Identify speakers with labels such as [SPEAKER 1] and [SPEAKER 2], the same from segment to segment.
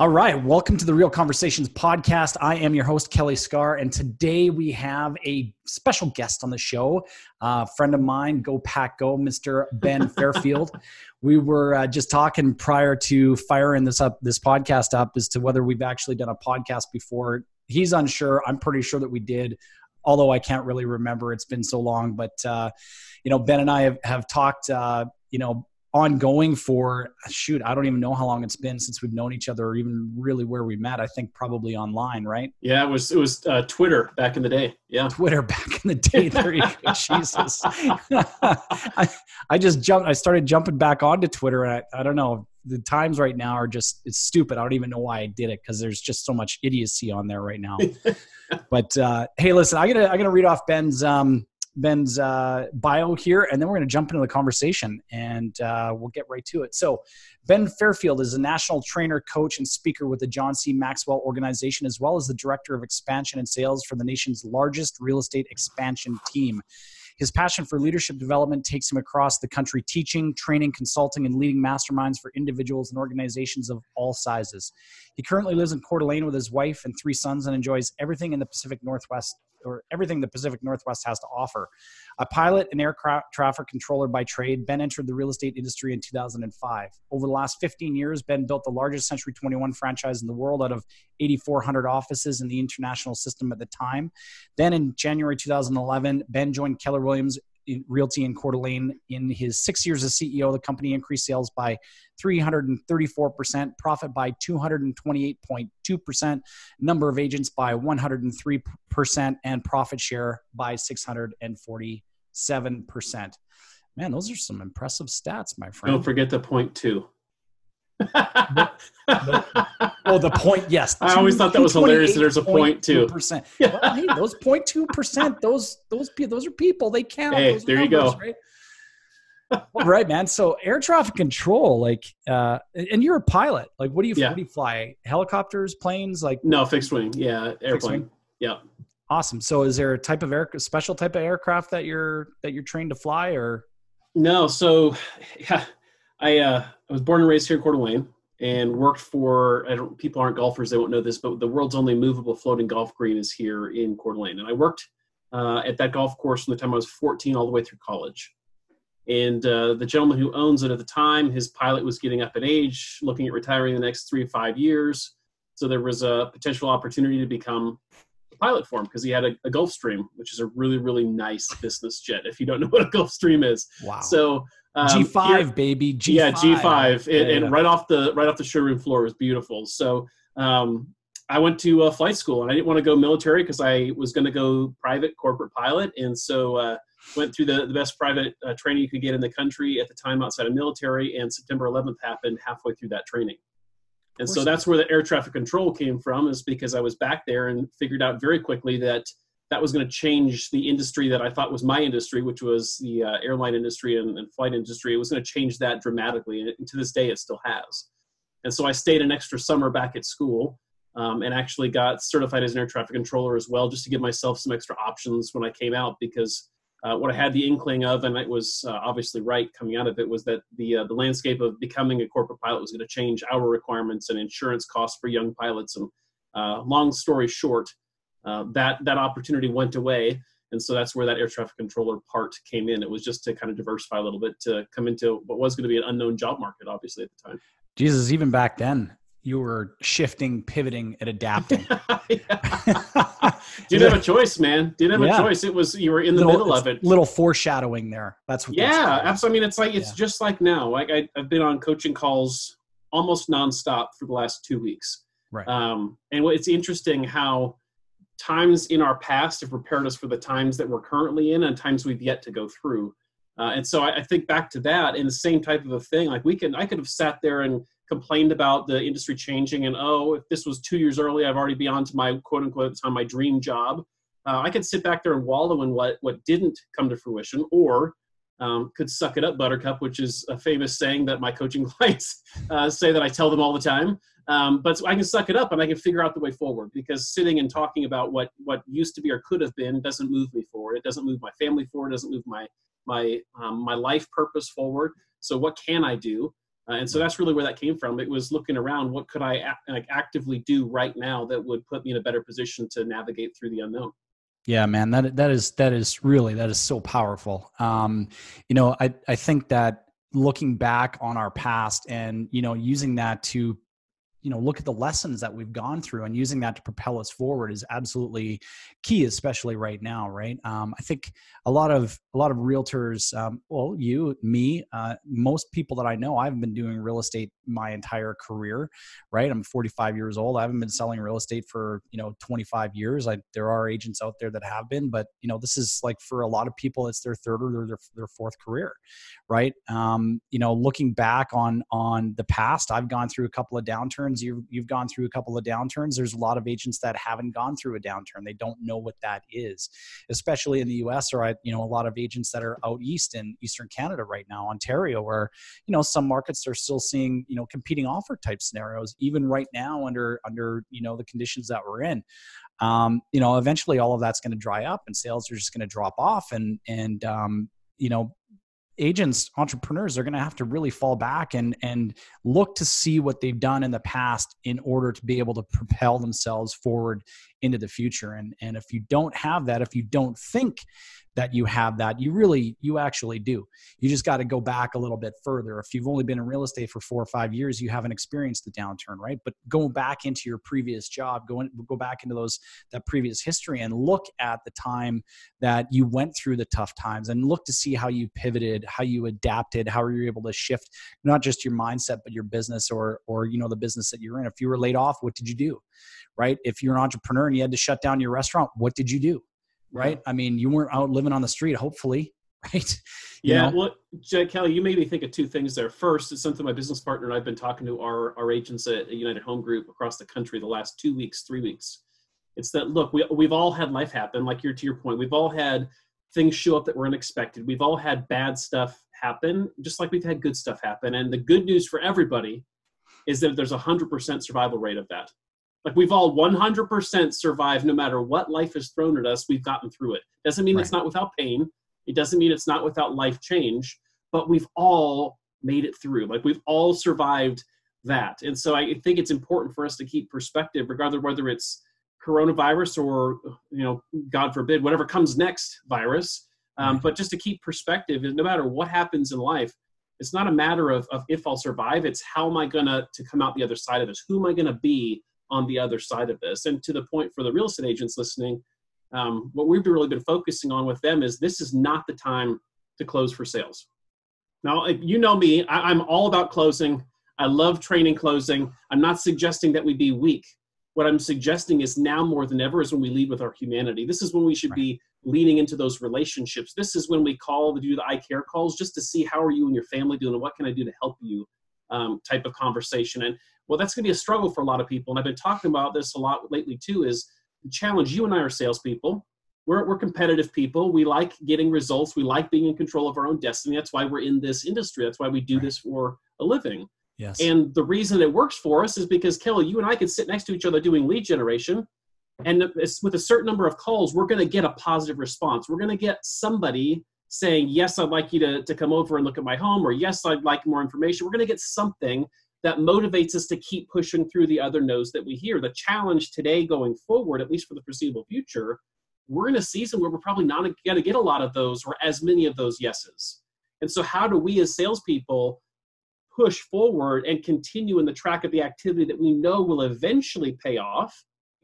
[SPEAKER 1] All right, welcome to the Real Conversations podcast. I am your host, Kelly Scar, and today we have a special guest on the show, a uh, friend of mine, Go Pack Go, Mr. Ben Fairfield. we were uh, just talking prior to firing this up, this podcast up, as to whether we've actually done a podcast before. He's unsure. I'm pretty sure that we did, although I can't really remember. It's been so long, but uh, you know, Ben and I have, have talked, uh, you know, ongoing for shoot i don't even know how long it's been since we've known each other or even really where we met. I think probably online right?
[SPEAKER 2] Yeah it was it was uh, twitter back in the day. Yeah.
[SPEAKER 1] Twitter back in the day. There you go. Jesus. I, I just jumped i started jumping back onto twitter and I, I don't know. The times right now are just it's stupid. I don't even know why i did it because there's just so much idiocy on there right now. But uh, hey listen i'm gonna i'm gonna read off ben's um Ben's uh, bio here, and then we're going to jump into the conversation and uh, we'll get right to it. So, Ben Fairfield is a national trainer, coach, and speaker with the John C. Maxwell organization, as well as the director of expansion and sales for the nation's largest real estate expansion team. His passion for leadership development takes him across the country teaching, training, consulting, and leading masterminds for individuals and organizations of all sizes. He currently lives in Coeur d'Alene with his wife and three sons and enjoys everything in the Pacific Northwest or everything the Pacific Northwest has to offer. A pilot and aircraft traffic controller by trade, Ben entered the real estate industry in 2005. Over the last 15 years, Ben built the largest Century 21 franchise in the world out of 8,400 offices in the international system at the time. Then in January 2011, Ben joined Keller Williams Realty in Coeur d'Alene. In his six years as CEO, the company increased sales by 334%, profit by 228.2%, number of agents by 103%, and profit share by 647%. Man, those are some impressive stats, my friend.
[SPEAKER 2] Don't forget the point two.
[SPEAKER 1] The, oh, the point, yes.
[SPEAKER 2] I always thought that was hilarious. There's a point two
[SPEAKER 1] percent. Well, hey, those point two percent, those those those are people. They count.
[SPEAKER 2] Hey, there numbers, you go.
[SPEAKER 1] Right? well, right, man. So air traffic control, like, uh, and you're a pilot. Like, what do you yeah. what do you fly? Helicopters, planes, like?
[SPEAKER 2] No, fixed wing. Yeah, airplane. Yeah.
[SPEAKER 1] Awesome. So, is there a type of air, special type of aircraft that you're that you're trained to fly, or?
[SPEAKER 2] No. So, yeah, I uh, I was born and raised here in Coeur d'Alene and worked for I don't, people aren't golfers they won't know this but the world's only movable floating golf green is here in Coeur d'Alene. And I worked uh, at that golf course from the time I was 14 all the way through college. And uh, the gentleman who owns it at the time his pilot was getting up in age looking at retiring in the next three to five years. So there was a potential opportunity to become pilot for him because he had a, a Gulfstream which is a really really nice business jet if you don't know what a Gulfstream is.
[SPEAKER 1] Wow.
[SPEAKER 2] So
[SPEAKER 1] um, G5 baby G5.
[SPEAKER 2] yeah G5 and, and, right off the right off the showroom floor was beautiful. So um, I went to uh, flight school and I didn't want to go military because I was going to go private corporate pilot and so uh, went through the, the best private uh, training you could get in the country at the time outside of military and September 11th happened halfway through that training and so that's where the air traffic control came from is because I was back there and figured out very quickly that that was going to change the industry that I thought was my industry, which was the uh, airline industry and, and, flight industry. It was going to change that dramatically, and, and, to this day, it still has. And so I stayed an extra summer back at school um, and actually got certified as an air traffic controller as well, just to give myself some extra options when I came out. Because uh, what I had the inkling of, and it was uh, obviously right coming out of it, was that the uh, the landscape of becoming a corporate pilot was going to change our requirements and insurance costs for young pilots. And uh, long story short uh, that that opportunity went away. And so that's where that air traffic controller part came in. It was just to kind of diversify a little bit to come into what was going to be an unknown job market obviously at the time.
[SPEAKER 1] Jesus even back then you were shifting pivoting and adapting.
[SPEAKER 2] Didn't have a choice man. Didn't have yeah. a choice. It was you were in the little, middle of it.
[SPEAKER 1] little foreshadowing there. That's what
[SPEAKER 2] yeah absolutely i mean it's like it's yeah. just like now. Like I, i've been on coaching calls almost nonstop for the last two weeks.
[SPEAKER 1] Right.
[SPEAKER 2] Um, and it's interesting how times in our past have prepared us for the times that we're currently in and times we've yet to go through. Uh, and so I, I, think back to that in the same type of a thing. Like we can, I could have sat there and complained about the industry changing and oh, if this was two years early, I've already beyond to my quote unquote at the time my dream job. Uh, I could sit back there and wallow in what what didn't come to fruition, or um, could suck it up, Buttercup, which is a famous saying that my coaching clients uh, say that I tell them all the time. Um, but I can suck it up and I can figure out the way forward because sitting and talking about what what used to be or could have been doesn't move me forward. It doesn't move my family forward. It doesn't move my my um, my life purpose forward. So what can I do? Uh, and so that's really where that came from. It was looking around, what could I like actively do right now that would put me in a better position to navigate through the unknown.
[SPEAKER 1] Yeah, man, that that is that is really that is so powerful. Um, you know, I I think that looking back on our past and you know using that to you know look at the lessons that we've gone through and using that to propel us forward is absolutely key especially right now right? Um, i think a lot of a lot of realtors um, well you me uh, most people that i know i've been doing real estate my entire career right? I'm 45 years old. I haven't been selling real estate for you know 25 years. I, there are agents out there that have been but you know this is like for a lot of people it's their third or their, their fourth career right? Um, you know looking back on on the past i've gone through a couple of downturns you've you've gone through a couple of downturns there's a lot of agents that haven't gone through a downturn. They don't know what that is especially in the us or I, you know a lot of agents that are out east in eastern canada right now ontario where you know some markets are still seeing you know competing offer type scenarios even right now under under you know the conditions that we're in. Um, you know eventually all of that's going to dry up and sales are just going to drop off and and um, you know agents entrepreneurs are going to have to really fall back and and look to see what they've done in the past in order to be able to propel themselves forward into the future. And and if you don't have that if you don't think that you have that you really you actually do. You just got to go back a little bit further. If you've only been in real estate for four or five years you haven't experienced the downturn right? But going back into your previous job going go back into those that previous history and look at the time that you went through the tough times and look to see how you pivoted how you adapted how you were able to shift not just your mindset but your business or or you know the business that you're in. If you were laid off what did you do right? If you're an entrepreneur and you had to shut down your restaurant what did you do right? I mean, you weren't out living on the street, hopefully, right?
[SPEAKER 2] You yeah. Know? Well, Jay Kelly, you made me think of two things there. First, it's something my business partner and I've been talking to our, our agents at United Home Group across the country the last two weeks, three weeks. It's that look, we, we've all had life happen, like you're to your point. We've all had things show up that were unexpected. We've all had bad stuff happen, just like we've had good stuff happen. And the good news for everybody is that there's a hundred percent survival rate of that. Like we've all 100% survived no matter what life has thrown at us, we've gotten through it. Doesn't mean right. it's not without pain. It doesn't mean it's not without life change, but we've all made it through. Like we've all survived that. And so I think it's important for us to keep perspective, regardless whether it's coronavirus or, you know, God forbid, whatever comes next virus. Um, but just to keep perspective, no matter what happens in life, it's not a matter of, of if I'll survive. It's how am I gonna to come out the other side of this? Who am I gonna be on the other side of this. And to the point for the real estate agents listening, um, what we've really been focusing on with them is this is not the time to close for sales. Now, you know me, I, I'm all about closing. I love training closing. I'm not suggesting that we be weak. What I'm suggesting is now more than ever is when we lead with our humanity. This is when we should right. be leaning into those relationships. This is when we call to do the I care calls just to see how are you and your family doing and what can I do to help you um, type of conversation. And well, that's going to be a struggle for a lot of people. And I've been talking about this a lot lately too. Is the challenge? You and I are salespeople. We're we're competitive people. We like getting results. We like being in control of our own destiny. That's why we're in this industry. That's why we do right. this for a living.
[SPEAKER 1] Yes.
[SPEAKER 2] And the reason it works for us is because Kelly, you and I could sit next to each other doing lead generation, and with a certain number of calls, we're going to get a positive response. We're going to get somebody saying, "Yes, I'd like you to to come over and look at my home," or "Yes, I'd like more information." We're going to get something that motivates us to keep pushing through the other no's that we hear. The challenge today going forward, at least for the foreseeable future, we're in a season where we're probably not going to get a lot of those or as many of those yeses. And so, how do we as salespeople push forward and continue in the track of the activity that we know will eventually pay off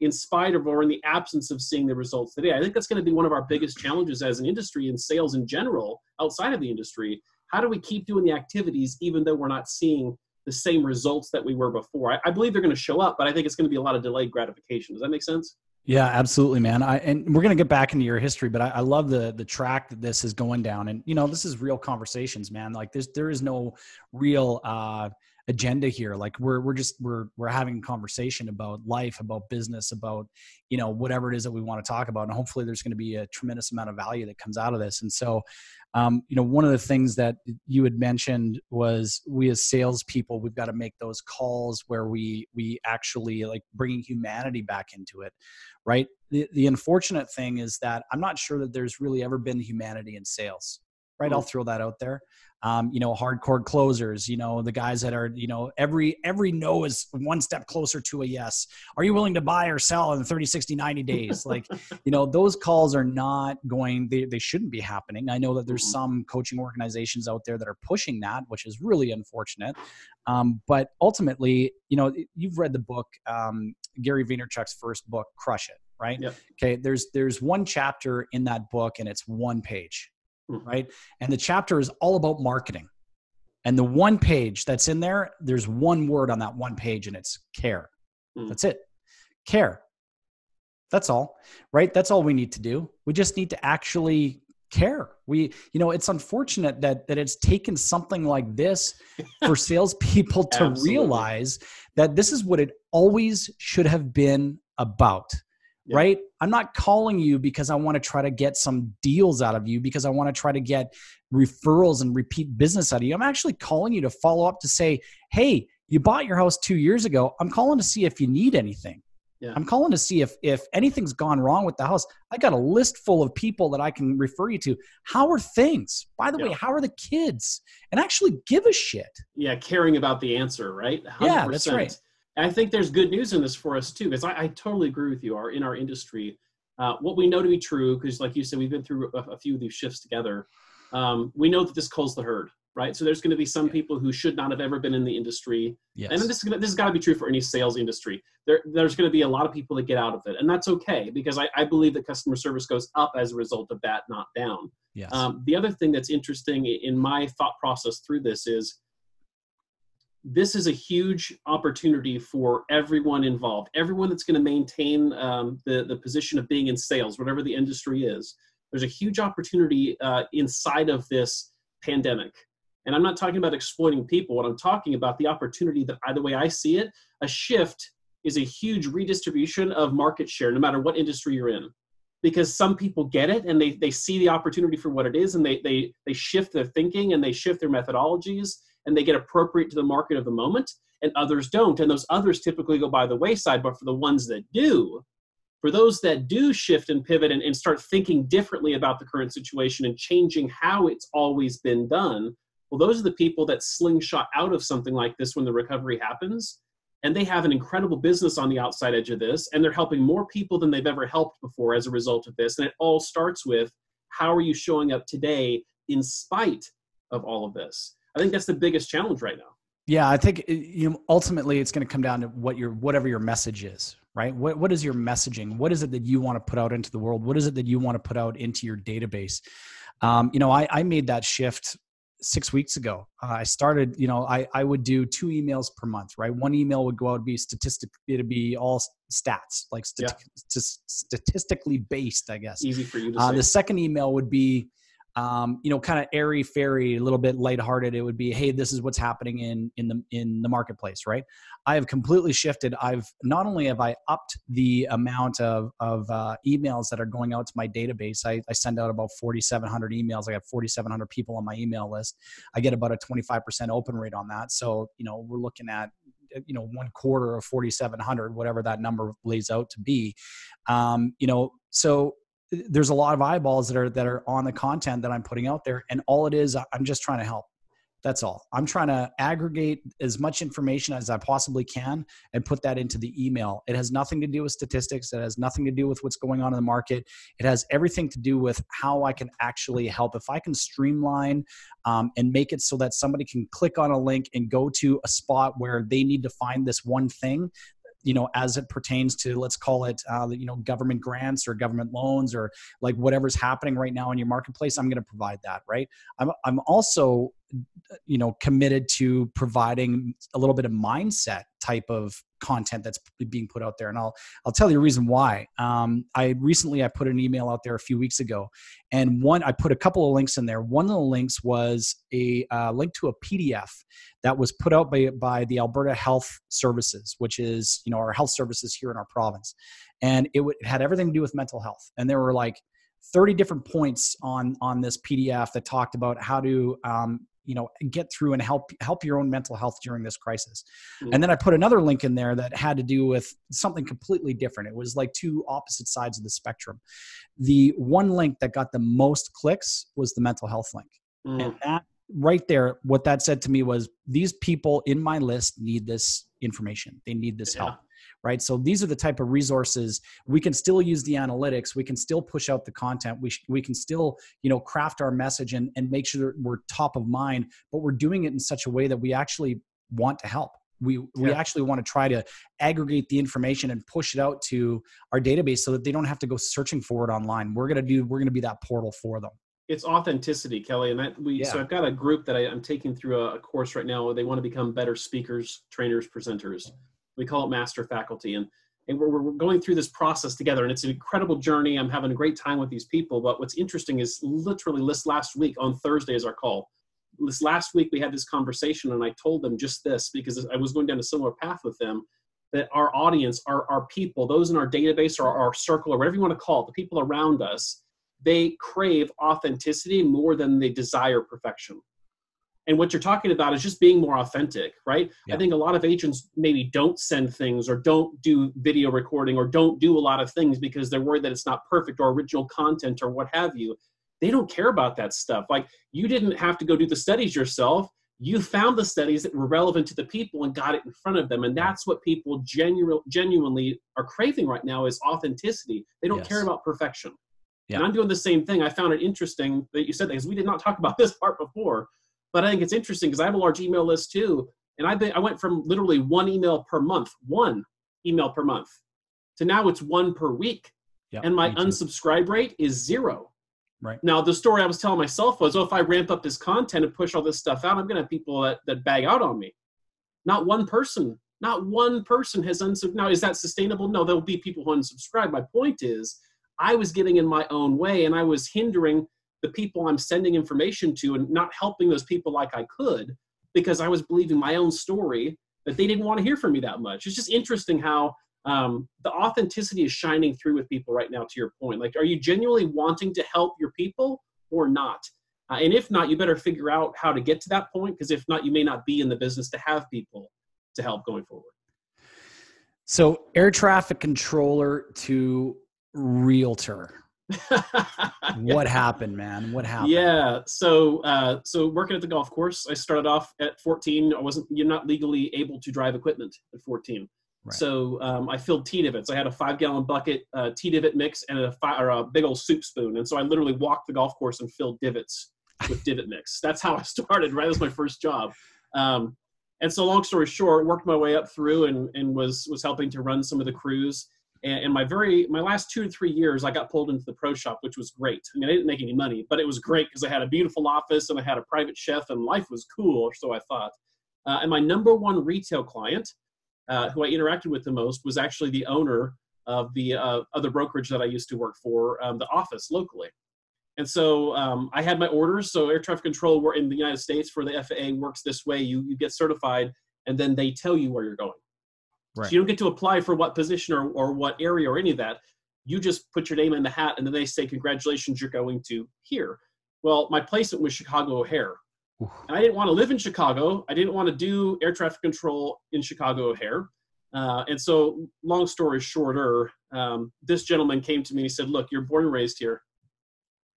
[SPEAKER 2] in spite of or in the absence of seeing the results today? I think that's going to be one of our biggest challenges as an industry and sales in general outside of the industry. How do we keep doing the activities even though we're not seeing the same results that we were before. I, I believe they're going to show up, but I think it's going to be a lot of delayed gratification. Does that make sense?
[SPEAKER 1] Yeah, absolutely, man. I, and we're going to get back into your history, but I, I, love the the track that this is going down. And you know, this is real conversations, man. Like there's there is no real uh, agenda here. Like we're we're just we're we're having a conversation about life, about business, about you know whatever it is that we want to talk about. And hopefully, there's going to be a tremendous amount of value that comes out of this. And so, um, you know, one of the things that you had mentioned was we as salespeople, we've got to make those calls where we we actually like bringing humanity back into it, right? The the unfortunate thing is that I'm not sure that there's really ever been humanity in sales, right? I'll throw that out there um, you know, hardcore closers, you know, the guys that are, you know, every every no is one step closer to a yes. Are you willing to buy or sell in 30, 60, 90 days? like, you know, those calls are not going, they, they shouldn't be happening. I know that there's some coaching organizations out there that are pushing that, which is really unfortunate. Um, but ultimately, you know, you've read the book, um, Gary Vaynerchuk's first book, Crush It, right? Yep. Okay. There's, there's one chapter in that book and it's one page mm-hmm. right? And the chapter is all about marketing. And the one page that's in there, there's one word on that one page, and it's care. Mm-hmm. That's it. Care. That's all, right? That's all we need to do. We just need to actually care. We, you know, it's unfortunate that that it's taken something like this for salespeople to realize that this is what it always should have been about yeah. right? I'm not calling you because I want to try to get some deals out of you, because I want to try to get referrals and repeat business out of you. I'm actually calling you to follow up to say, hey, you bought your house two years ago. I'm calling to see if you need anything. Yeah. I'm calling to see if if anything's gone wrong with the house. I got a list full of people that I can refer you to. How are things? By the yeah. way, how are the kids? And actually give a shit.
[SPEAKER 2] Yeah, caring about the answer, right?
[SPEAKER 1] 100%. Yeah, that's right.
[SPEAKER 2] I think there's good news in this for us too, because I, I totally agree with you. Our in our industry, uh, what we know to be true, because like you said, we've been through a, a few of these shifts together. Um, we know that this culls the herd, right? So there's going to be some people who should not have ever been in the industry, yes. and this is gonna, this has got to be true for any sales industry. There, there's going to be a lot of people that get out of it, and that's okay because I, I believe that customer service goes up as a result of that, not down. Yes. Um, the other thing that's interesting in my thought process through this is this is a huge opportunity for everyone involved, everyone that's going to maintain um, the, the position of being in sales, whatever the industry is. There's a huge opportunity uh, inside of this pandemic. And I'm not talking about exploiting people. What I'm talking about, the opportunity that either way I see it, a shift is a huge redistribution of market share, no matter what industry you're in. Because some people get it and they, they see the opportunity for what it is and they, they, they shift their thinking and they shift their methodologies and they get appropriate to the market of the moment, and others don't. And those others typically go by the wayside. But for the ones that do, for those that do shift and pivot and, and start thinking differently about the current situation and changing how it's always been done, well, those are the people that slingshot out of something like this when the recovery happens. And they have an incredible business on the outside edge of this, and they're helping more people than they've ever helped before as a result of this. And it all starts with how are you showing up today in spite of all of this? I think that's the biggest challenge right now.
[SPEAKER 1] Yeah, I think you know, ultimately it's going to come down to what your whatever your message is, right? What what is your messaging? What is it that you want to put out into the world? What is it that you want to put out into your database? Um, you know, I, I made that shift six weeks ago. Uh, I started, you know, I, I would do two emails per month, right? One email would go out be statistic, it'd be all stats, like stati- yeah. statistically based, I guess.
[SPEAKER 2] Easy for you to
[SPEAKER 1] uh,
[SPEAKER 2] say.
[SPEAKER 1] The second email would be um, you know, kind of airy fairy, a little bit lighthearted. It would be, hey, this is what's happening in in the in the marketplace, right? I have completely shifted. I've not only have I upped the amount of of uh, emails that are going out to my database. I, I send out about 4,700 emails. I have 4,700 people on my email list. I get about a 25% open rate on that. So you know, we're looking at you know one quarter of 4700 whatever that number lays out to be um, you know so there's a lot of eyeballs that are that are on the content that I'm putting out there, and all it is, I'm just trying to help. That's all. I'm trying to aggregate as much information as I possibly can and put that into the email. It has nothing to do with statistics. It has nothing to do with what's going on in the market. It has everything to do with how I can actually help. If I can streamline um, and make it so that somebody can click on a link and go to a spot where they need to find this one thing you know as it pertains to let's call it uh, you know government grants or government loans or like whatever's happening right now in your marketplace i'm going to provide that right? I'm, I'm also you know committed to providing a little bit of mindset type of content that's being put out there and i'll i'll tell you a reason why. Um, i recently i put an email out there a few weeks ago and one i put a couple of links in there. One of the links was a uh, link to a pdf that was put out by, by the alberta health services which is you know our health services here in our province. And it, w- it had everything to do with mental health and there were like 30 different points on on this pdf that talked about how to um, you know get through and help help your own mental health during this crisis mm-hmm. and then i put another link in there that had to do with something completely different it was like two opposite sides of the spectrum the one link that got the most clicks was the mental health link Mm. And that right there, what that said to me was these people in my list need this information. They need this yeah. help. Right. So these are the type of resources we can still use the analytics. We can still push out the content. We, sh- we can still, you know, craft our message and, and make sure we're top of mind, but we're doing it in such a way that we actually want to help we we yeah. actually want to try to aggregate the information and push it out to our database so that they don't have to go searching for it online we're going to do we're going to be that portal for them
[SPEAKER 2] it's authenticity, Kelly. And that we yeah. so I've got a group that I, am taking through a, a, course right now. They want to become better speakers, trainers, presenters. We call it master faculty, and and we're, we're going through this process together. And it's an incredible journey. I'm having a great time with these people. But what's interesting is literally this last week on Thursday is our call. This last week we had this conversation, and I told them just this because I was going down a similar path with them. That our audience, our, our people, those in our database or our circle or whatever you want to call it, the people around us, they crave authenticity more than they desire perfection. And what you're talking about is just being more authentic, right? Yeah. I think a lot of agents maybe don't send things or don't do video recording or don't do a lot of things because they're worried that it's not perfect or original content or what have you. They don't care about that stuff. Like you didn't have to go do the studies yourself. You found the studies that were relevant to the people and got it in front of them. And that's what people genu- genuinely are craving right now is authenticity. They don't yes. care about perfection. Yeah. And I'm doing the same thing. I found it interesting that you said that because we did not talk about this part before, but I think it's interesting because I have a large email list too. And I I went from literally one email per month, one email per month, to now it's one per week. Yep, and my unsubscribe rate is zero.
[SPEAKER 1] Right.
[SPEAKER 2] Now the story I was telling myself was, oh, if I ramp up this content and push all this stuff out, I'm gonna have people that, that bag out on me. Not one person, not one person has unsubscribed. Now, is that sustainable? No, there'll be people who unsubscribe. My point is I was getting in my own way and I was hindering the people I'm sending information to and not helping those people like I could because I was believing my own story that they didn't want to hear from me that much. It's just interesting how um, the authenticity is shining through with people right now, to your point. Like, are you genuinely wanting to help your people or not? Uh, and if not, you better figure out how to get to that point because if not, you may not be in the business to have people to help going forward.
[SPEAKER 1] So, air traffic controller to realtor. what happened, man? What happened?
[SPEAKER 2] Yeah, so uh, so working at the golf course, I started off at 14. I wasn't you're not legally able to drive equipment at 14. Right. So um, I filled tee divots. I had a five gallon bucket uh, tee divot mix and a, fi- or a big old soup spoon. And so I literally walked the golf course and filled divots with divot mix. That's how I started. Right, that was my first job. Um, and so long story short, worked my way up through and, and was was helping to run some of the crews and my very my last two to three years i got pulled into the pro shop which was great. I mean i didn't make any money but it was great because i had a beautiful office and i had a private chef and life was cool or so i thought. Uh, and my number one retail client uh, who i interacted with the most was actually the owner of the uh, other brokerage that i used to work for um, the office locally. And so um, i had my orders so air traffic control in the united states for the faa works this way. You, you get certified and then they tell you where you're going Right. So you don't get to apply for what position or, or what area or any of that. You just put your name in the hat and then they say, Congratulations, you're going to here. Well, my placement was Chicago O'Hare. And I didn't want to live in Chicago. I didn't want to do air traffic control in Chicago O'Hare. Uh, and so, long story shorter, um, this gentleman came to me and he said, Look, you're born and raised here.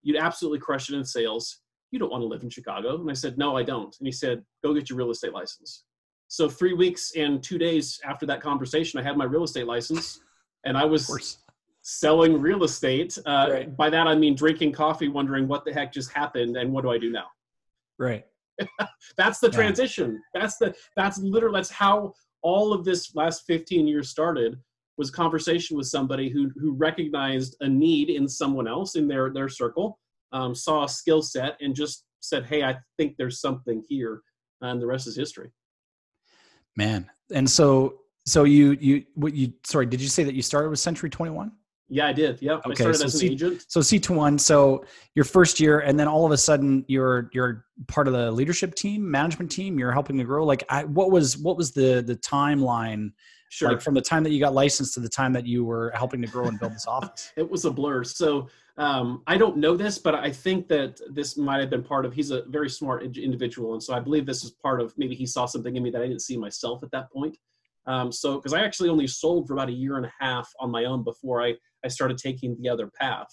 [SPEAKER 2] You'd absolutely crush it in sales. You don't want to live in Chicago. And I said, No, I don't. And he said, Go get your real estate license. So three weeks and two days after that conversation, I had my real estate license, and I was selling real estate. Uh, right. By that I mean drinking coffee, wondering what the heck just happened, and what do I do now?
[SPEAKER 1] Right.
[SPEAKER 2] that's the transition. Yeah. That's the that's literally that's how all of this last 15 years started was conversation with somebody who who recognized a need in someone else in their their circle, um, saw a skill set, and just said, "Hey, I think there's something here," and the rest is history.
[SPEAKER 1] Man. And so so you you what you sorry, did you say that you started with Century 21?
[SPEAKER 2] Yeah, I did. Yeah. Okay. I started so as an C, agent.
[SPEAKER 1] So C21, so your first year and then all of a sudden you're you're part of the leadership team, management team, you're helping to grow. Like I, what was what was the the timeline Sure. Like from the time that you got licensed to the time that you were helping to grow and build this office.
[SPEAKER 2] it was a blur. So um, I don't know this, but I think that this might have been part of. He's a very smart individual, and so I believe this is part of. Maybe he saw something in me that I didn't see myself at that point. Um, so because I actually only sold for about a year and a half on my own before I I started taking the other path.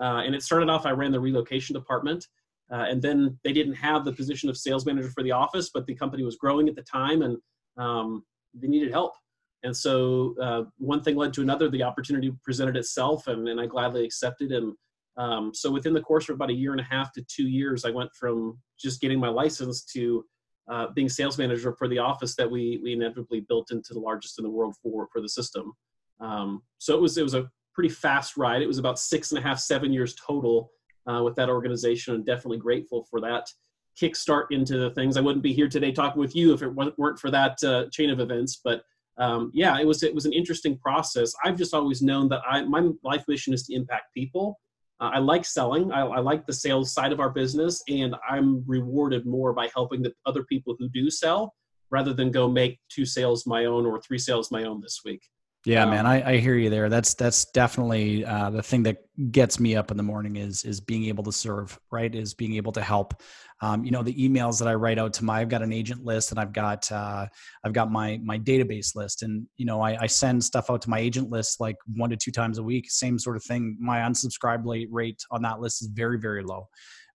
[SPEAKER 2] Uh, and it started off. I ran the relocation department, uh, and then they didn't have the position of sales manager for the office, but the company was growing at the time and um, they needed help. And so uh, one thing led to another. The opportunity presented itself, and, and I gladly accepted. And um, so within the course of about a year and a half to two years, I went from just getting my license to uh, being sales manager for the office that we we inevitably built into the largest in the world for for the system. Um, so it was it was a pretty fast ride. It was about six and a half seven years total uh, with that organization, and definitely grateful for that kickstart into the things. I wouldn't be here today talking with you if it weren't for that uh, chain of events. But um, yeah, it was it was an interesting process. I've just always known that I my life mission is to impact people. Uh, I like selling. I, I, like the sales side of our business, and I'm rewarded more by helping the other people who do sell rather than go make two sales my own or three sales my own this week.
[SPEAKER 1] Yeah, um, man, I, I hear you there. That's that's definitely uh, the thing that gets me up in the morning is is being able to serve, right? Is being able to help. Um, you know, the emails that I write out to my, I've got an agent list and I've got uh, I've got my my database list, and you know, I, I send stuff out to my agent list like one to two times a week. Same sort of thing. My unsubscribe rate on that list is very very low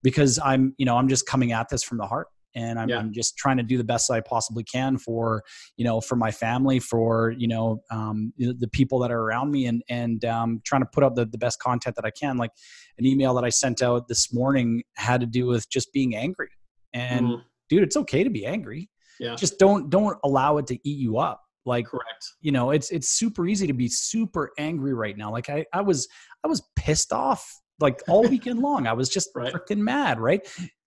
[SPEAKER 1] because I'm you know I'm just coming at this from the heart and I'm, yeah. I'm, just trying to do the best I possibly can for you know for my family for you know um, the people that are around me and and um, trying to put out the, the best content that I can. Like an email that I sent out this morning had to do with just being angry. And mm. dude it's okay to be angry. Yeah. Just don't don't allow it to eat you up. Like
[SPEAKER 2] correct.
[SPEAKER 1] you know it's it's super easy to be super angry right now. Like i i was i was pissed off like all weekend long. I was just right. freaking mad right?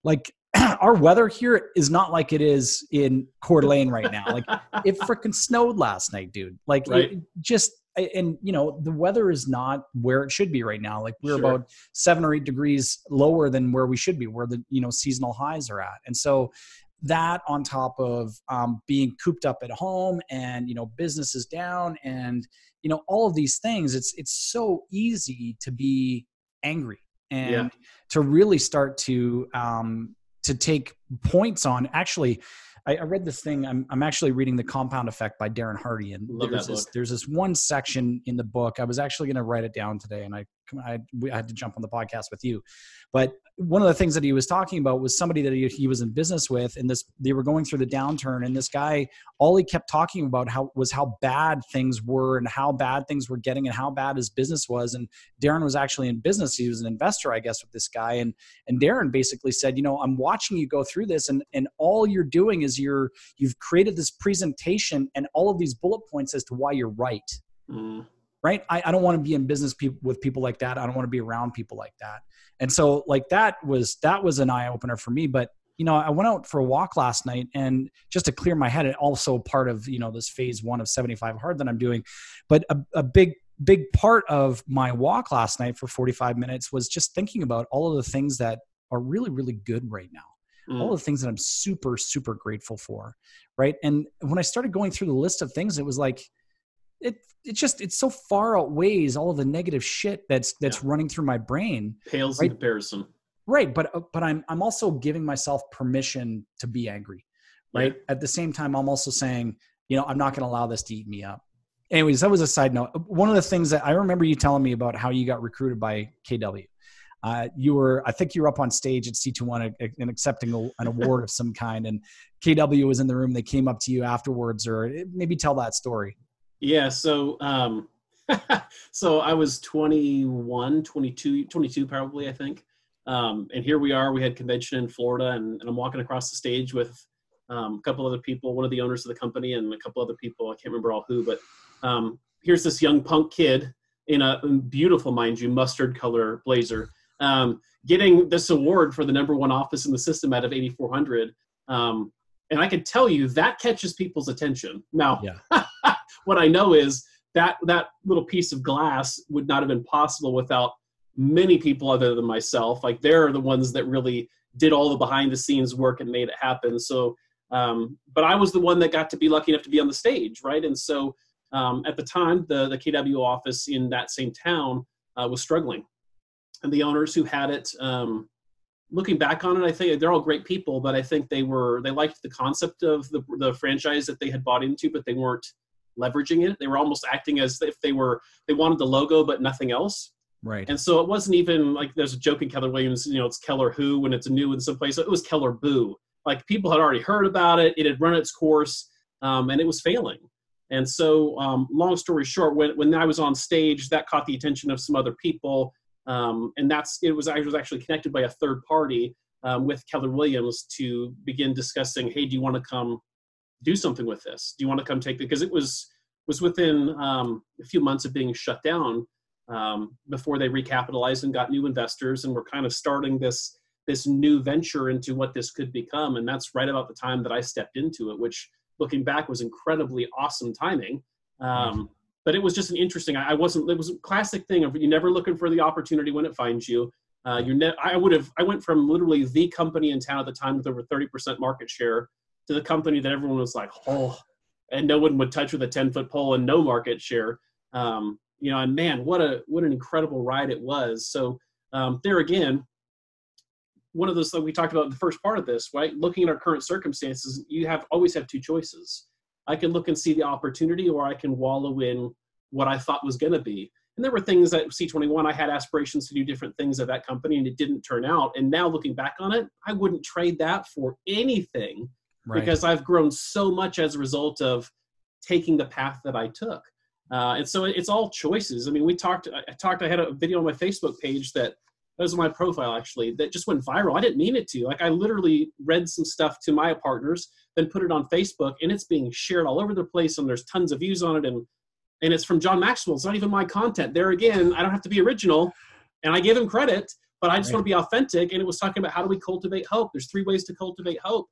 [SPEAKER 1] Like our weather here is not like it is in Coeur d'Alene right now. Like it freaking snowed last night, dude. Like right. it just and you know the weather is not where it should be right now. Like we're sure. about seven or eight degrees lower than where we should be, where the you know seasonal highs are at. And so that on top of um, being cooped up at home and you know business is down and you know all of these things, it's it's so easy to be angry and yeah. to really start to um, to take points on. Actually, I, I read this thing. I'm, I'm actually reading The Compound Effect by Darren Hardy, and Love there's this there's this one section in the book. I was actually going to write it down today, and I I, I had to jump on the podcast with you, but one of the things that he was talking about was somebody that he, he was in business with and this they were going through the downturn and this guy all he kept talking about how was how bad things were and how bad things were getting and how bad his business was. And darren was actually in business. He was an investor i guess with this guy. And and darren basically said you know i'm watching you go through this and and all you're doing is you're you've created this presentation and all of these bullet points as to why you're right. Mm. Right? I, I don't want to be in business people with people like that. I don't want to be around people like that and so like that was that was an eye opener for me but you know i went out for a walk last night and just to clear my head and also part of you know this phase one of 75 hard that i'm doing but a, a big big part of my walk last night for 45 minutes was just thinking about all of the things that are really really good right now mm. all the things that i'm super super grateful for right and when i started going through the list of things it was like it it just it's so far outweighs all of the negative shit that's that's yeah. running through my brain
[SPEAKER 2] pales right? in comparison.
[SPEAKER 1] Right but uh, but i'm i'm also giving myself permission to be angry right? At the same time i'm also saying you know i'm not going to allow this to eat me up. Anyways that was a side note. One of the things that i remember you telling me about how you got recruited by kw uh, you were i think you were up on stage at c21 and accepting a, an award of some kind and kw was in the room they came up to you afterwards or maybe tell that story
[SPEAKER 2] yeah. So, um, so I was 21, 22, 22 probably, I think. Um, and here we are. We had convention in Florida, and, and I'm walking across the stage with um, a couple other people, one of the owners of the company, and a couple other people. I can't remember all who, but um, here's this young punk kid in a beautiful, mind you, mustard color blazer, um, getting this award for the number one office in the system out of 8,400. Um, and I can tell you that catches people's attention. Now, yeah. what I know is that that little piece of glass would not have been possible without many people other than myself. Like they're the ones that really did all the behind the scenes work and made it happen. So, um, but I was the one that got to be lucky enough to be on the stage, right? And so um, at the time, the the KW office in that same town uh, was struggling, and the owners who had it. Um, looking back on it, I think they're all great people, but I think they were they liked the concept of the the franchise that they had bought into, but they weren't leveraging it. They were almost acting as if they were they wanted the logo but nothing else.
[SPEAKER 1] Right.
[SPEAKER 2] And so it wasn't even like there's a joke in Keller Williams, you know, it's Keller Who when it's new in some place. It was Keller Boo. Like people had already heard about it. It had run its course, um, and it was failing. And so, um, long story short, when when I was on stage, that caught the attention of some other people, um, and that's it was I was actually connected by a third party um, with Keller Williams to begin discussing. Hey, do you want to come do something with this? Do you want to come take because it was was within um, a few months of being shut down um, before they recapitalized and got new investors, and we're kind of starting this this new venture into what this could become. And that's right about the time that I stepped into it, which looking back was incredibly awesome timing. Um, but it was just an interesting. I wasn't. It was a classic thing of you never looking for the opportunity when it finds you. Uh, you're ne- I would have. I went from literally the company in town at the time with over 30% market share to the company that everyone was like, oh, and no one would touch with a 10 foot pole and no market share. Um, you know, and man, what a what an incredible ride it was. So um, there again, one of those that we talked about in the first part of this, right? Looking at our current circumstances, you have always have two choices. I can look and see the opportunity, or I can wallow in what I thought was going to be. And there were things at C21, I had aspirations to do different things at that company, and it didn't turn out. And now looking back on it, I wouldn't trade that for anything right. because I've grown so much as a result of taking the path that I took. Uh, and so it's all choices. I mean, we talked, I talked, I had a video on my Facebook page that that was my profile actually that just went viral. I didn't mean it to. Like I literally read some stuff to my partners, then put it on Facebook, and it's being shared all over the place, and there's tons of views on it, and and it's from John Maxwell. It's not even my content. There again, I don't have to be original, and I give him credit, but I just right. want to be authentic. And it was talking about how do we cultivate hope. There's three ways to cultivate hope.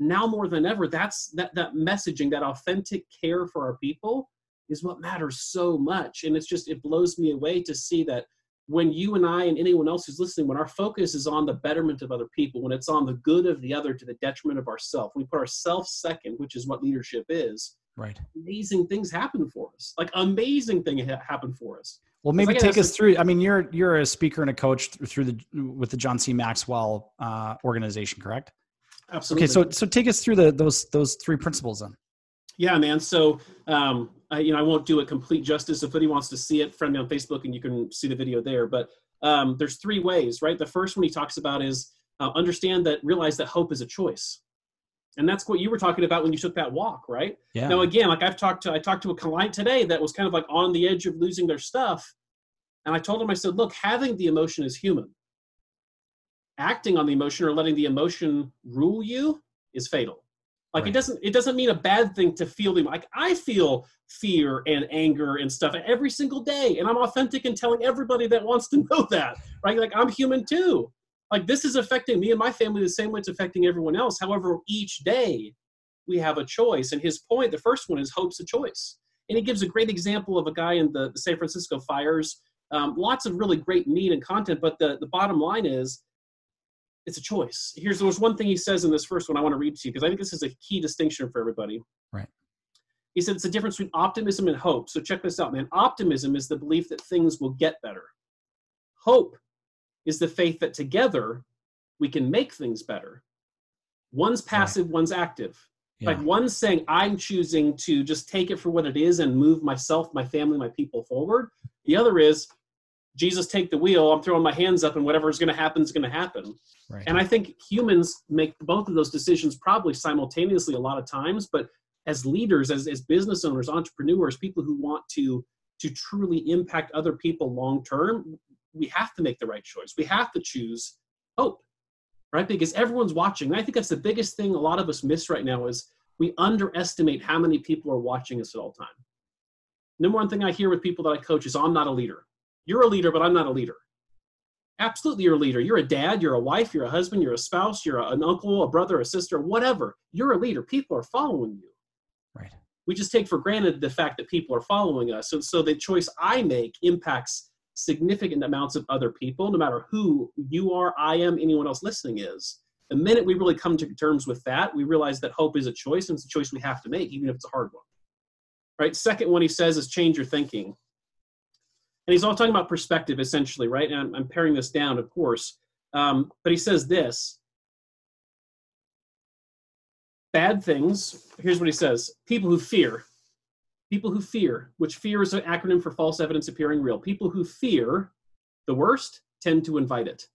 [SPEAKER 2] Now more than ever, that's that that messaging, that authentic care for our people, is what matters so much. And it's just it blows me away to see that when you and I and anyone else who's listening, when our focus is on the betterment of other people, when it's on the good of the other to the detriment of ourselves, we put ourselves second, which is what leadership is.
[SPEAKER 1] Right.
[SPEAKER 2] Amazing things happen for us. Like amazing things ha- happen for us.
[SPEAKER 1] Well, maybe take us through. I mean, you're you're a speaker and a coach through the with the John C. Maxwell uh, organization, correct?
[SPEAKER 2] Absolutely.
[SPEAKER 1] Okay, so so take us through the those those three principles then.
[SPEAKER 2] Yeah, man. So um, I, you know, I won't do it complete justice. If anybody wants to see it, friend me on Facebook, and you can see the video there. But um, there's three ways, right? The first one he talks about is uh, understand that, realize that hope is a choice, and that's what you were talking about when you took that walk, right?
[SPEAKER 1] Yeah.
[SPEAKER 2] Now, again, like I've talked to, I talked to a client today that was kind of like on the edge of losing their stuff, and I told him, I said, look, having the emotion is human. Acting on the emotion or letting the emotion rule you is fatal. Like right. it doesn't it doesn't mean a bad thing to feel them. Like I feel fear and anger and stuff every single day, and I'm authentic and telling everybody that wants to know that. Right? Like I'm human too. Like this is affecting me and my family the same way it's affecting everyone else. However, each day we have a choice. And his point, the first one is hope's a choice. And he gives a great example of a guy in the, the San Francisco fires. Um, lots of really great meat and content, but the, the bottom line is it's a choice. Here's there's one thing he says in this first one I want to read to you because I think this is a key distinction for everybody.
[SPEAKER 1] Right.
[SPEAKER 2] He said it's the difference between optimism and hope. So check this out, man. Optimism is the belief that things will get better. Hope is the faith that together we can make things better. One's passive, right. one's active. Yeah. Like one's saying, I'm choosing to just take it for what it is and move myself, my family, my people forward. The other is, Jesus, take the wheel. I'm throwing my hands up, and whatever is going to happen is going to happen.
[SPEAKER 1] Right.
[SPEAKER 2] And I think humans make both of those decisions probably simultaneously a lot of times. But as leaders, as, as business owners, entrepreneurs, people who want to to truly impact other people long term, we have to make the right choice. We have to choose hope, right? Because everyone's watching. And I think that's the biggest thing a lot of us miss right now is we underestimate how many people are watching us at all time. Number one thing I hear with people that I coach is, oh, I'm not a leader. You're a leader, but I'm not a leader. Absolutely, you're a leader. You're a dad, you're a wife, you're a husband, you're a spouse, you're an uncle, a brother, a sister, whatever. You're a leader. People are following you.
[SPEAKER 1] Right.
[SPEAKER 2] We just take for granted the fact that people are following us. And so the choice I make impacts significant amounts of other people, no matter who you are, I am, anyone else listening is. The minute we really come to terms with that, we realize that hope is a choice and it's a choice we have to make, even if it's a hard one. Right? Second one he says is change your thinking and he's all talking about perspective essentially, right? And I'm, I'm paring this down, of course. Um, but he says this bad things, here's what he says people who fear, people who fear, which fear is an acronym for false evidence appearing real, people who fear the worst tend to invite it.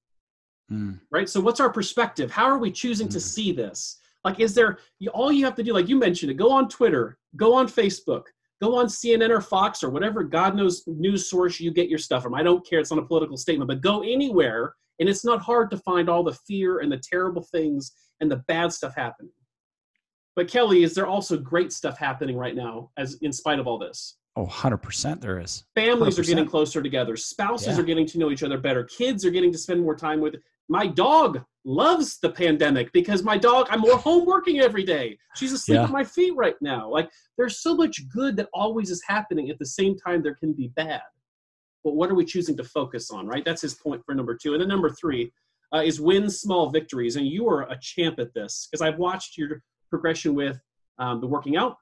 [SPEAKER 2] Mm. Right? So what's our perspective? How are we choosing mm. to see this? Like, is there all you have to do? Like you mentioned it. Go on Twitter. Go on Facebook. Go on CNN or Fox or whatever God knows news source you get your stuff from. I don't care. It's not a political statement, but go anywhere, and it's not hard to find all the fear and the terrible things and the bad stuff happening. But Kelly, is there also great stuff happening right now, as in spite of all this?
[SPEAKER 1] Oh, 100% there is.
[SPEAKER 2] Families 100%. are getting closer together. Spouses yeah. are getting to know each other better. Kids are getting to spend more time with. My dog loves the pandemic because my dog, I'm more home working every day. She's asleep yeah. at my feet right now. Like, there's so much good that always is happening. At the same time, there can be bad. But what are we choosing to focus on, right? That's his point for number two. And then number three uh, is win small victories. And you are a champ at this because I've watched your progression with um, the working out.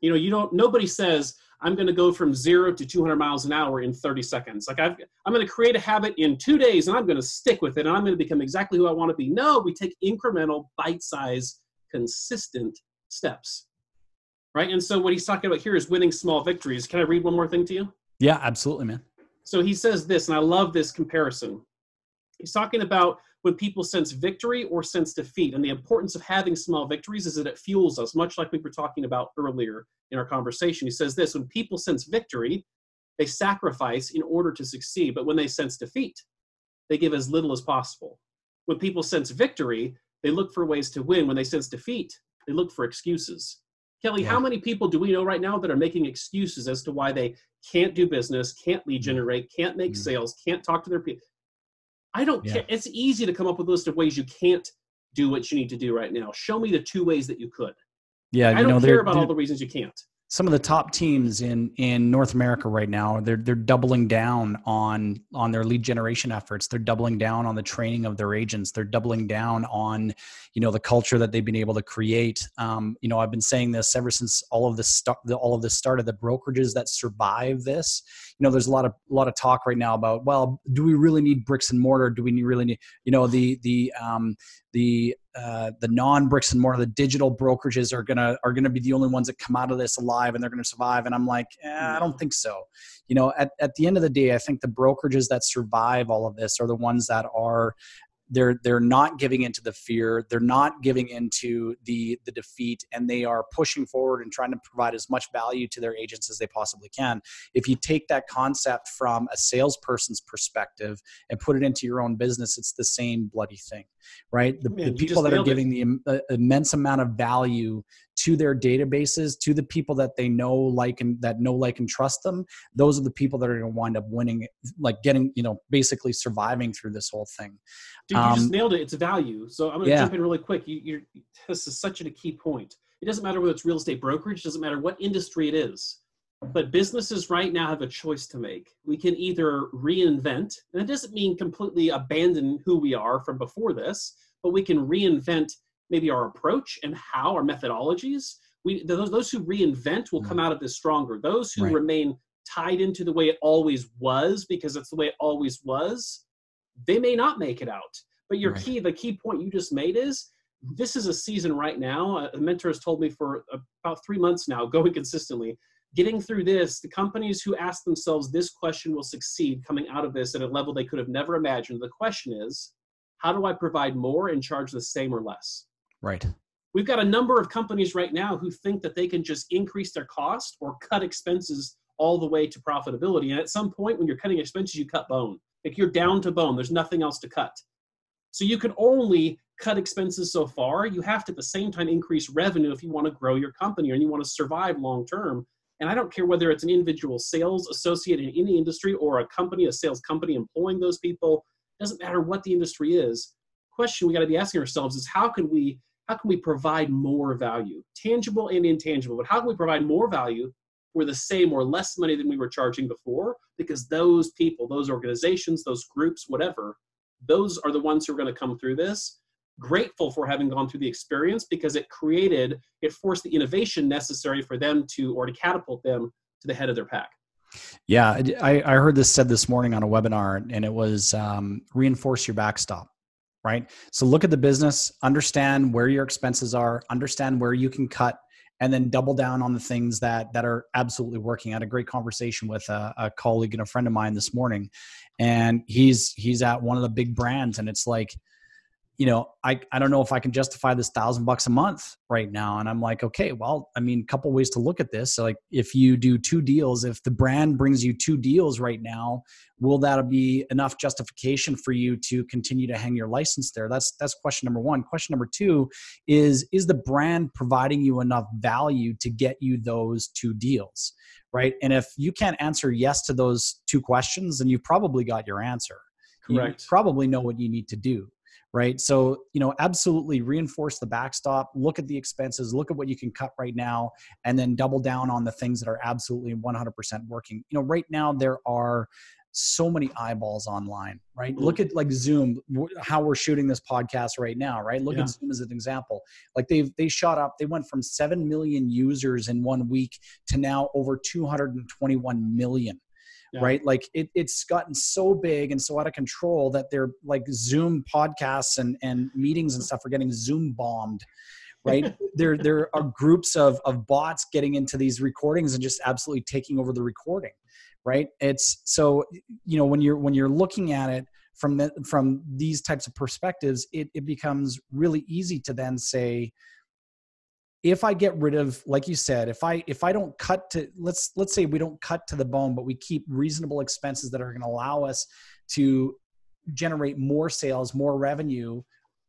[SPEAKER 2] You know, you don't, nobody says, I'm going to go from zero to 200 miles an hour in 30 seconds. Like I've, I'm going to create a habit in two days and I'm going to stick with it and I'm going to become exactly who I want to be. No, we take incremental, bite-sized, consistent steps. Right. And so what he's talking about here is winning small victories. Can I read one more thing to you?
[SPEAKER 1] Yeah, absolutely, man.
[SPEAKER 2] So he says this, and I love this comparison. He's talking about when people sense victory or sense defeat. And the importance of having small victories is that it fuels us, much like we were talking about earlier in our conversation. He says this when people sense victory, they sacrifice in order to succeed. But when they sense defeat, they give as little as possible. When people sense victory, they look for ways to win. When they sense defeat, they look for excuses. Kelly, yeah. how many people do we know right now that are making excuses as to why they can't do business, can't lead mm. generate, can't make mm-hmm. sales, can't talk to their people? I don't yeah. care. It's easy to come up with a list of ways you can't do what you need to do right now. Show me the two ways that you could.
[SPEAKER 1] Yeah,
[SPEAKER 2] I don't care about all the reasons you can't
[SPEAKER 1] some of the top teams in in North America right now they're they're doubling down on on their lead generation efforts they're doubling down on the training of their agents they're doubling down on you know the culture that they've been able to create um, you know I've been saying this ever since all of this start all of this started the brokerages that survive this you know there's a lot of a lot of talk right now about well do we really need bricks and mortar do we really need you know the the um, the uh, the non bricks and mortar, the digital brokerages are gonna are gonna be the only ones that come out of this alive and they're gonna survive. And I'm like, eh, I don't think so. You know, at at the end of the day, I think the brokerages that survive all of this are the ones that are they're they're not giving into the fear. They're not giving into the the defeat and they are pushing forward and trying to provide as much value to their agents as they possibly can. If you take that concept from a salesperson's perspective and put it into your own business it's the same bloody thing right? The, Man, the people that are giving it. the uh, immense amount of value to their databases to the people that they know like and that know like and trust them those are the people that are going to wind up winning like getting you know basically surviving through this whole thing.
[SPEAKER 2] Dude, you um, just nailed it. It's value. So i'm going to yeah. jump in really quick. You, you're this is such a key point. It doesn't matter whether it's real estate brokerage it doesn't matter what industry it is but businesses right now have a choice to make. We can either reinvent, and it doesn't mean completely abandon who we are from before this, but we can reinvent maybe our approach and how our methodologies we those, those who reinvent will come mm. out of this stronger those who right. remain tied into the way it always was because it's the way it always was they may not make it out but your right. key the key point you just made is this is a season right now a mentor has told me for about three months now going consistently getting through this the companies who ask themselves this question will succeed coming out of this at a level they could have never imagined the question is how do i provide more and charge the same or less
[SPEAKER 1] Right.
[SPEAKER 2] We've got a number of companies right now who think that they can just increase their cost or cut expenses all the way to profitability. And at some point, when you're cutting expenses, you cut bone. Like you're down to bone, there's nothing else to cut. So you can only cut expenses so far. You have to at the same time increase revenue if you want to grow your company and you want to survive long term. And I don't care whether it's an individual sales associate in any industry or a company, a sales company employing those people. Doesn't matter what the industry is. Question we got to be asking ourselves is how can we how can we provide more value, tangible and intangible, but how can we provide more value for the same or less money than we were charging before? Because those people, those organizations, those groups, whatever, those are the ones who are going to come through this. Grateful for having gone through the experience because it created, it forced the innovation necessary for them to, or to catapult them to the head of their pack.
[SPEAKER 1] Yeah, I, I heard this said this morning on a webinar, and it was um, reinforce your backstop right? So look at the business, understand where your expenses are, understand where you can cut, and then double down on the things that that are absolutely working. I had a great conversation with a, a colleague and a friend of mine this morning, and he's he's at one of the big brands, and it's like you know, I, I don't know if I can justify this thousand bucks a month right now. And I'm like, okay, well, I mean, a couple ways to look at this. So like if you do two deals, if the brand brings you two deals right now, will that be enough justification for you to continue to hang your license there? That's that's question number one. Question number two is is the brand providing you enough value to get you those two deals? Right. And if you can't answer yes to those two questions, then you've probably got your answer.
[SPEAKER 2] Correct.
[SPEAKER 1] You probably know what you need to do right? So, you know, absolutely reinforce the backstop, look at the expenses, look at what you can cut right now, and then double down on the things that are absolutely 100% working. You know, right now there are so many eyeballs online, right? Mm-hmm. Look at like Zoom, how we're shooting this podcast right now, right? Look yeah. at Zoom as an example. Like they've they shot up, they went from 7 million users in one week to now over 221 million yeah. right? Like it, it's gotten so big and so out of control that they're like Zoom podcasts and, and meetings and stuff are getting Zoom bombed. Right. there, there are groups of, of bots getting into these recordings and just absolutely taking over the recording. Right. It's so, you know, when you're, when you're looking at it from the, from these types of perspectives, it, it becomes really easy to then say, if i get rid of like you said if i if i don't cut to let's let's say we don't cut to the bone but we keep reasonable expenses that are going to allow us to generate more sales more revenue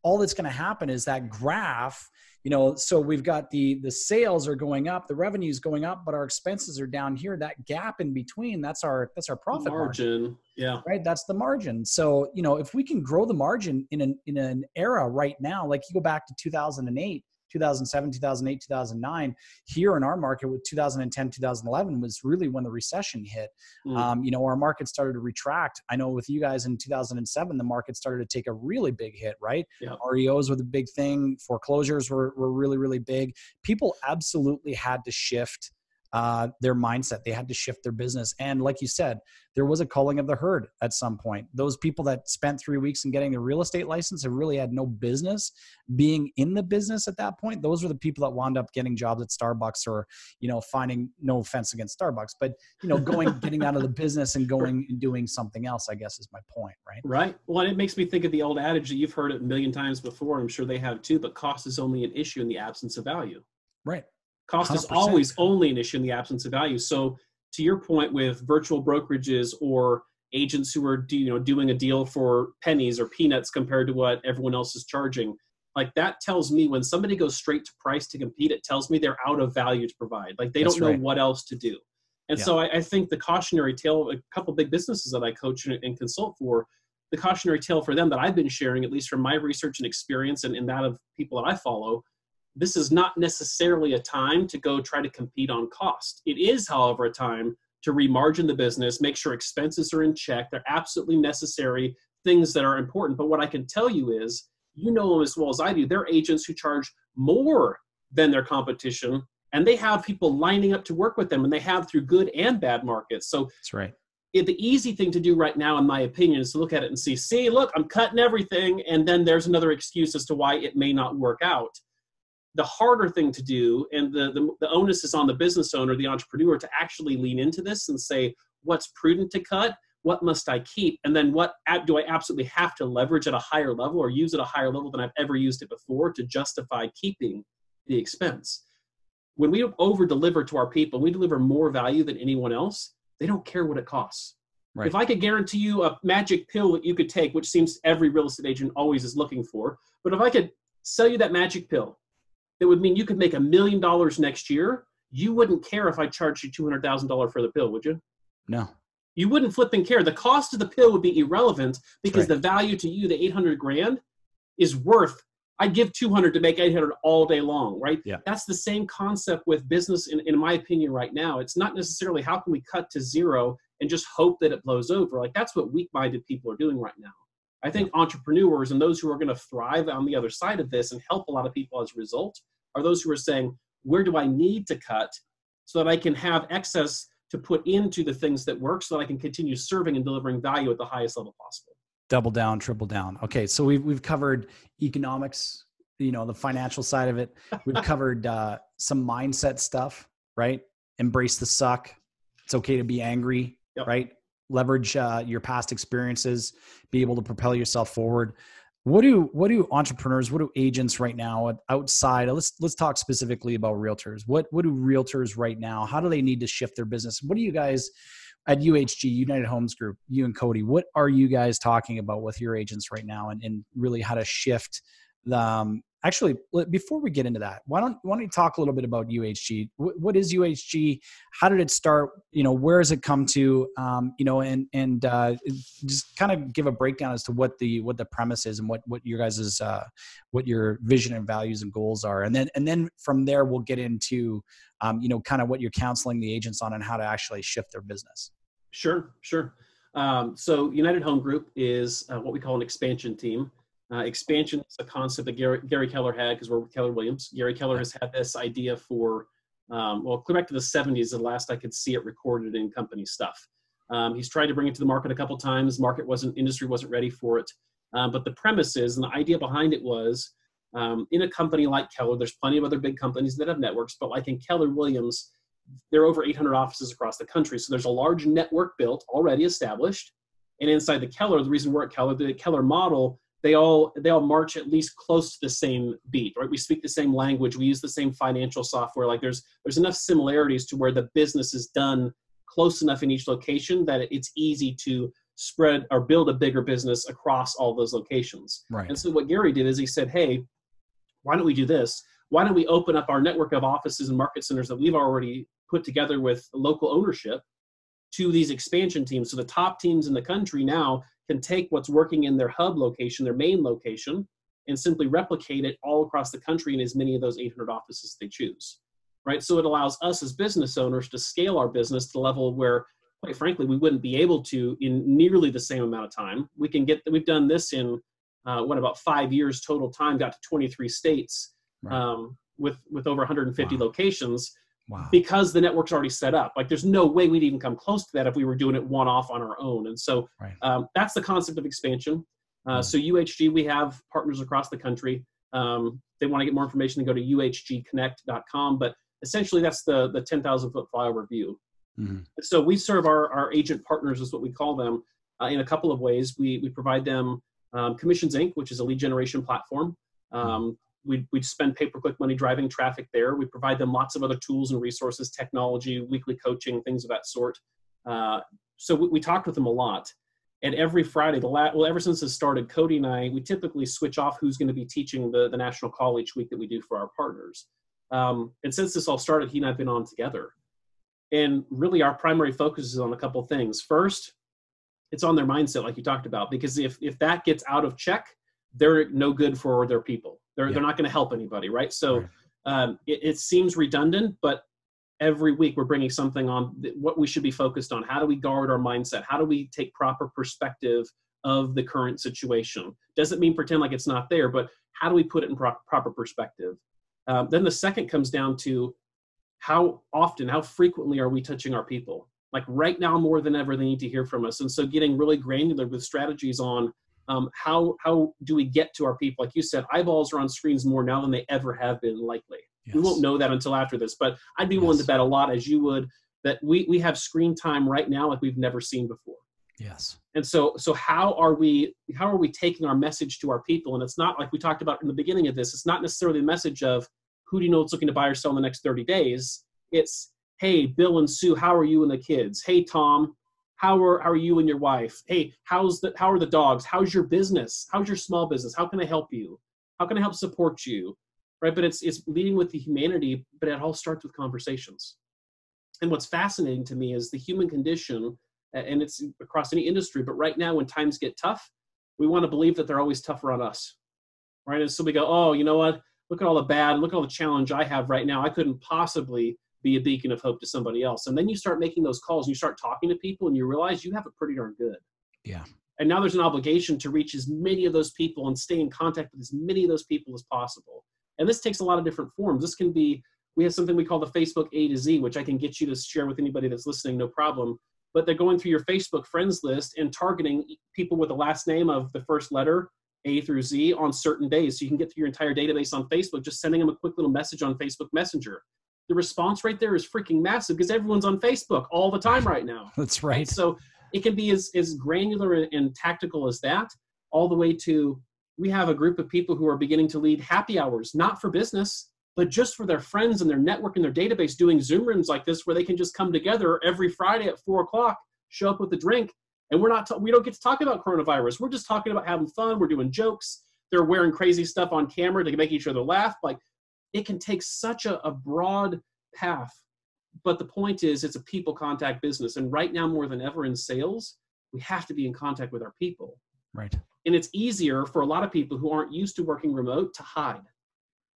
[SPEAKER 1] all that's going to happen is that graph you know so we've got the the sales are going up the revenue is going up but our expenses are down here. That gap in between that's our that's our profit
[SPEAKER 2] margin. margin yeah.
[SPEAKER 1] Right? That's the margin. So you know if we can grow the margin in an in an era right now like you go back to 2008 2007, 2008, 2009. Here in our market with 2010, 2011 was really when the recession hit. Mm. Um, you know, our market started to retract. I know with you guys in 2007, the market started to take a really big hit, right? Yep. REOs were the big thing. Foreclosures were, were really, really big. People absolutely had to shift uh, their mindset. They had to shift their business. And like you said, there was a culling of the herd at some point. Those people that spent three weeks in getting a real estate license and really had no business being in the business at that point. Those were the people that wound up getting jobs at Starbucks or, you know, finding no offense against Starbucks, but you know, going getting out of the business and going and doing something else, I guess is my point, right?
[SPEAKER 2] Right. Well, it makes me think of the old adage that you've heard it a million times before. I'm sure they have too, but cost is only an issue in the absence of value.
[SPEAKER 1] Right.
[SPEAKER 2] Cost 100%. is always only an issue in the absence of value. So to your point with virtual brokerages or agents who are you know doing a deal for pennies or peanuts compared to what everyone else is charging like that tells me when somebody goes straight to price to compete it tells me they're out of value to provide like they That's don't know right. what else to do and yeah. so I, I, think the cautionary tale a couple big businesses that i coach and, and, consult for the cautionary tale for them that i've been sharing at least from my research and experience and, and that of people that i follow this is not necessarily a time to go try to compete on cost. It is, however, a time to remargin the business, make sure expenses are in check. They're absolutely necessary things that are important. But what I can tell you is, you know them as well as I do. They're agents who charge more than their competition, and they have people lining up to work with them, and they have through good and bad markets. So
[SPEAKER 1] that's right.
[SPEAKER 2] It, the easy thing to do right now, in my opinion, is to look at it and see, see, look, I'm cutting everything, and then there's another excuse as to why it may not work out the harder thing to do and the, the, the onus is on the business owner the entrepreneur to actually lean into this and say what's prudent to cut? What must i keep? And then what do i absolutely have to leverage at a higher level or use at a higher level than i've ever used it before to justify keeping the expense? When we over deliver to our people we deliver more value than anyone else they don't care what it costs. Right. if i could guarantee you a magic pill that you could take which seems every real estate agent always is looking for but if i could sell you that magic pill that would mean you could make a million dollars next year, you wouldn't care if I charged you $200,000 for the pill, would you?
[SPEAKER 1] No.
[SPEAKER 2] You wouldn't flip and care. The cost of the pill would be irrelevant because right. the value to you, the 800 grand, is worth. I'd give 200 to make 800 all day long, right?
[SPEAKER 1] Yeah.
[SPEAKER 2] That's the same concept with business, in, in my opinion, right now. It's not necessarily how can we cut to zero and just hope that it blows over. Like that's what weak minded people are doing right now. I think entrepreneurs and those who are going to thrive on the other side of this and help a lot of people as a result are those who are saying, where do I need to cut so that I can have excess to put into the things that work so that I can continue serving and delivering value at the highest level possible.
[SPEAKER 1] Double down, triple down. Okay, so we've, we've covered economics you know the financial side of it. We've covered uh, some mindset stuff, right? Embrace the suck. It's okay to be angry, yep. right? Leverage uh, your past experiences, be able to propel yourself forward. What do what do entrepreneurs, what do agents right now outside? Let's let's talk specifically about realtors. What what do realtors right now? How do they need to shift their business? What do you guys at UHG, United Homes Group, you and Cody, what are you guys talking about with your agents right now and, and really how to shift the, um, actually before we get into that why don't why don't you talk a little bit about uhg what, is uhg how did it start? You know where has it come to? Um, you know and and uh, just kind of give a breakdown as to what the what the premise is and what what your guys's uh, what your vision and values and goals are. And then and then from there we'll get into um, you know kind of what you're counseling the agents on and how to actually shift their business.
[SPEAKER 2] Sure sure. Um, so united home group is uh, what we call an expansion team uh, expansion is a concept that Gary, Gary Keller had because we're with Keller Williams. Gary Keller has had this idea for, um, well, clear back to the 70s, the last I could see it recorded in company stuff. Um, he's tried to bring it to the market a couple times. Market wasn't, industry wasn't ready for it. Um, but the premise is, and the idea behind it was, um, in a company like Keller, there's plenty of other big companies that have networks, but like in Keller Williams, there are over 800 offices across the country. So there's a large network built, already established. And inside the Keller, the reason we're at Keller, the Keller model they all they all march at least close to the same beat right? We speak the same language we use the same financial software like there's there's enough similarities to where the business is done close enough in each location that it's easy to spread or build a bigger business across all those locations.
[SPEAKER 1] Right.
[SPEAKER 2] And so what gary did is he said hey why don't we do this? Why don't we open up our network of offices and market centers that we've already put together with local ownership to these expansion teams? So the top teams in the country now can take what's working in their hub location, their main location, and simply replicate it all across the country in as many of those 800 offices they choose. Right? So it allows us as business owners to scale our business to the level where, quite frankly, we wouldn't be able to in nearly the same amount of time. We can get, we've done this in uh, what about five years total time, got to 23 states right. um, with, with over 150 wow. locations. Wow. Because the network's already set up. Like there's no way we'd even come close to that if we were doing it one off on our own. And so right. um, that's the concept of expansion. Uh, mm. So UHG, we have partners across the country. Um, they want to get more information, they go to uhgconnect.com. But essentially, that's the the 10,000 foot flyover view. Mm-hmm. So we serve our, our agent partners, is what we call them, uh, in a couple of ways. We we provide them um, Commissions Inc., which is a lead generation platform. Mm-hmm. Um, we we spend pay per click money driving traffic there. We provide them lots of other tools and resources, technology, weekly coaching, things of that sort. Uh, so we, we, talked with them a lot. And every Friday, the la- well, ever since this started, Cody and I, we typically switch off who's going to be teaching the, the national call each week that we do for our partners. Um, and since this all started, he and I've been on together. And really, our primary focus is on a couple things. First, it's on their mindset, like you talked about, because if if that gets out of check, they're no good for their people. They're yeah. they're not going to help anybody, right? So right. Um, it, it, seems redundant, but every week we're bringing something on what we should be focused on. How do we guard our mindset? How do we take proper perspective of the current situation? Doesn't mean pretend like it's not there, but how do we put it in pro- proper perspective? Um, then the second comes down to how often, how frequently are we touching our people? Like right now, more than ever, they need to hear from us. And so, getting really granular with strategies on um, how how do we get to our people? Like you said, eyeballs are on screens more now than they ever have been. Likely, yes. we won't know that until after this. But I'd be yes. willing to bet a lot, as you would, that we we have screen time right now like we've never seen before.
[SPEAKER 1] Yes.
[SPEAKER 2] And so so how are we how are we taking our message to our people? And it's not like we talked about in the beginning of this. It's not necessarily the message of who do you know is looking to buy or sell in the next 30 days. It's hey, Bill and Sue, how are you and the kids? Hey, Tom, how are, how are you and your wife? Hey how's the how are the dogs? How's your business? How's your small business? How can i help you? How can i help support you? Right? But it's it's leading with the humanity but it all starts with conversations. And what's fascinating to me is the human condition and it's across any industry but right now when times get tough we want to believe that they're always tougher on us. Right? And so we go oh you know what? Look at all the bad look at all the challenge i have right now. I couldn't possibly be a beacon of hope to somebody else. And then you start making those calls and you start talking to people and you realize you have it pretty darn good.
[SPEAKER 1] Yeah.
[SPEAKER 2] And now there's an obligation to reach as many of those people and stay in contact with as many of those people as possible. And this takes a lot of different forms. This can be, we have something we call the Facebook A to Z, which I can get you to share with anybody that's listening, no problem. But they're going through your Facebook friends list and targeting people with the last name of the first letter A through Z on certain days. So you can get to your entire database on Facebook, just sending them a quick little message on Facebook Messenger. The response rate there is freaking massive because everyone's on Facebook all the time right now.
[SPEAKER 1] That's right.
[SPEAKER 2] So it can be as, as granular and, and tactical as that, all the way to we have a group of people who are beginning to lead happy hours, not for business, but just for their friends and their network and their database doing Zoom rooms like this where they can just come together every Friday at four o'clock, show up with a drink, and we're not we don't get to talk about coronavirus. We're just talking about having fun. We're doing jokes. They're wearing crazy stuff on camera to make each other laugh. Like it can take such a, a broad path. But the point is, it's a people contact business, and right now more than ever in sales, we have to be in contact with our people.
[SPEAKER 1] Right.
[SPEAKER 2] And it's easier for a lot of people who aren't used to working remote to hide.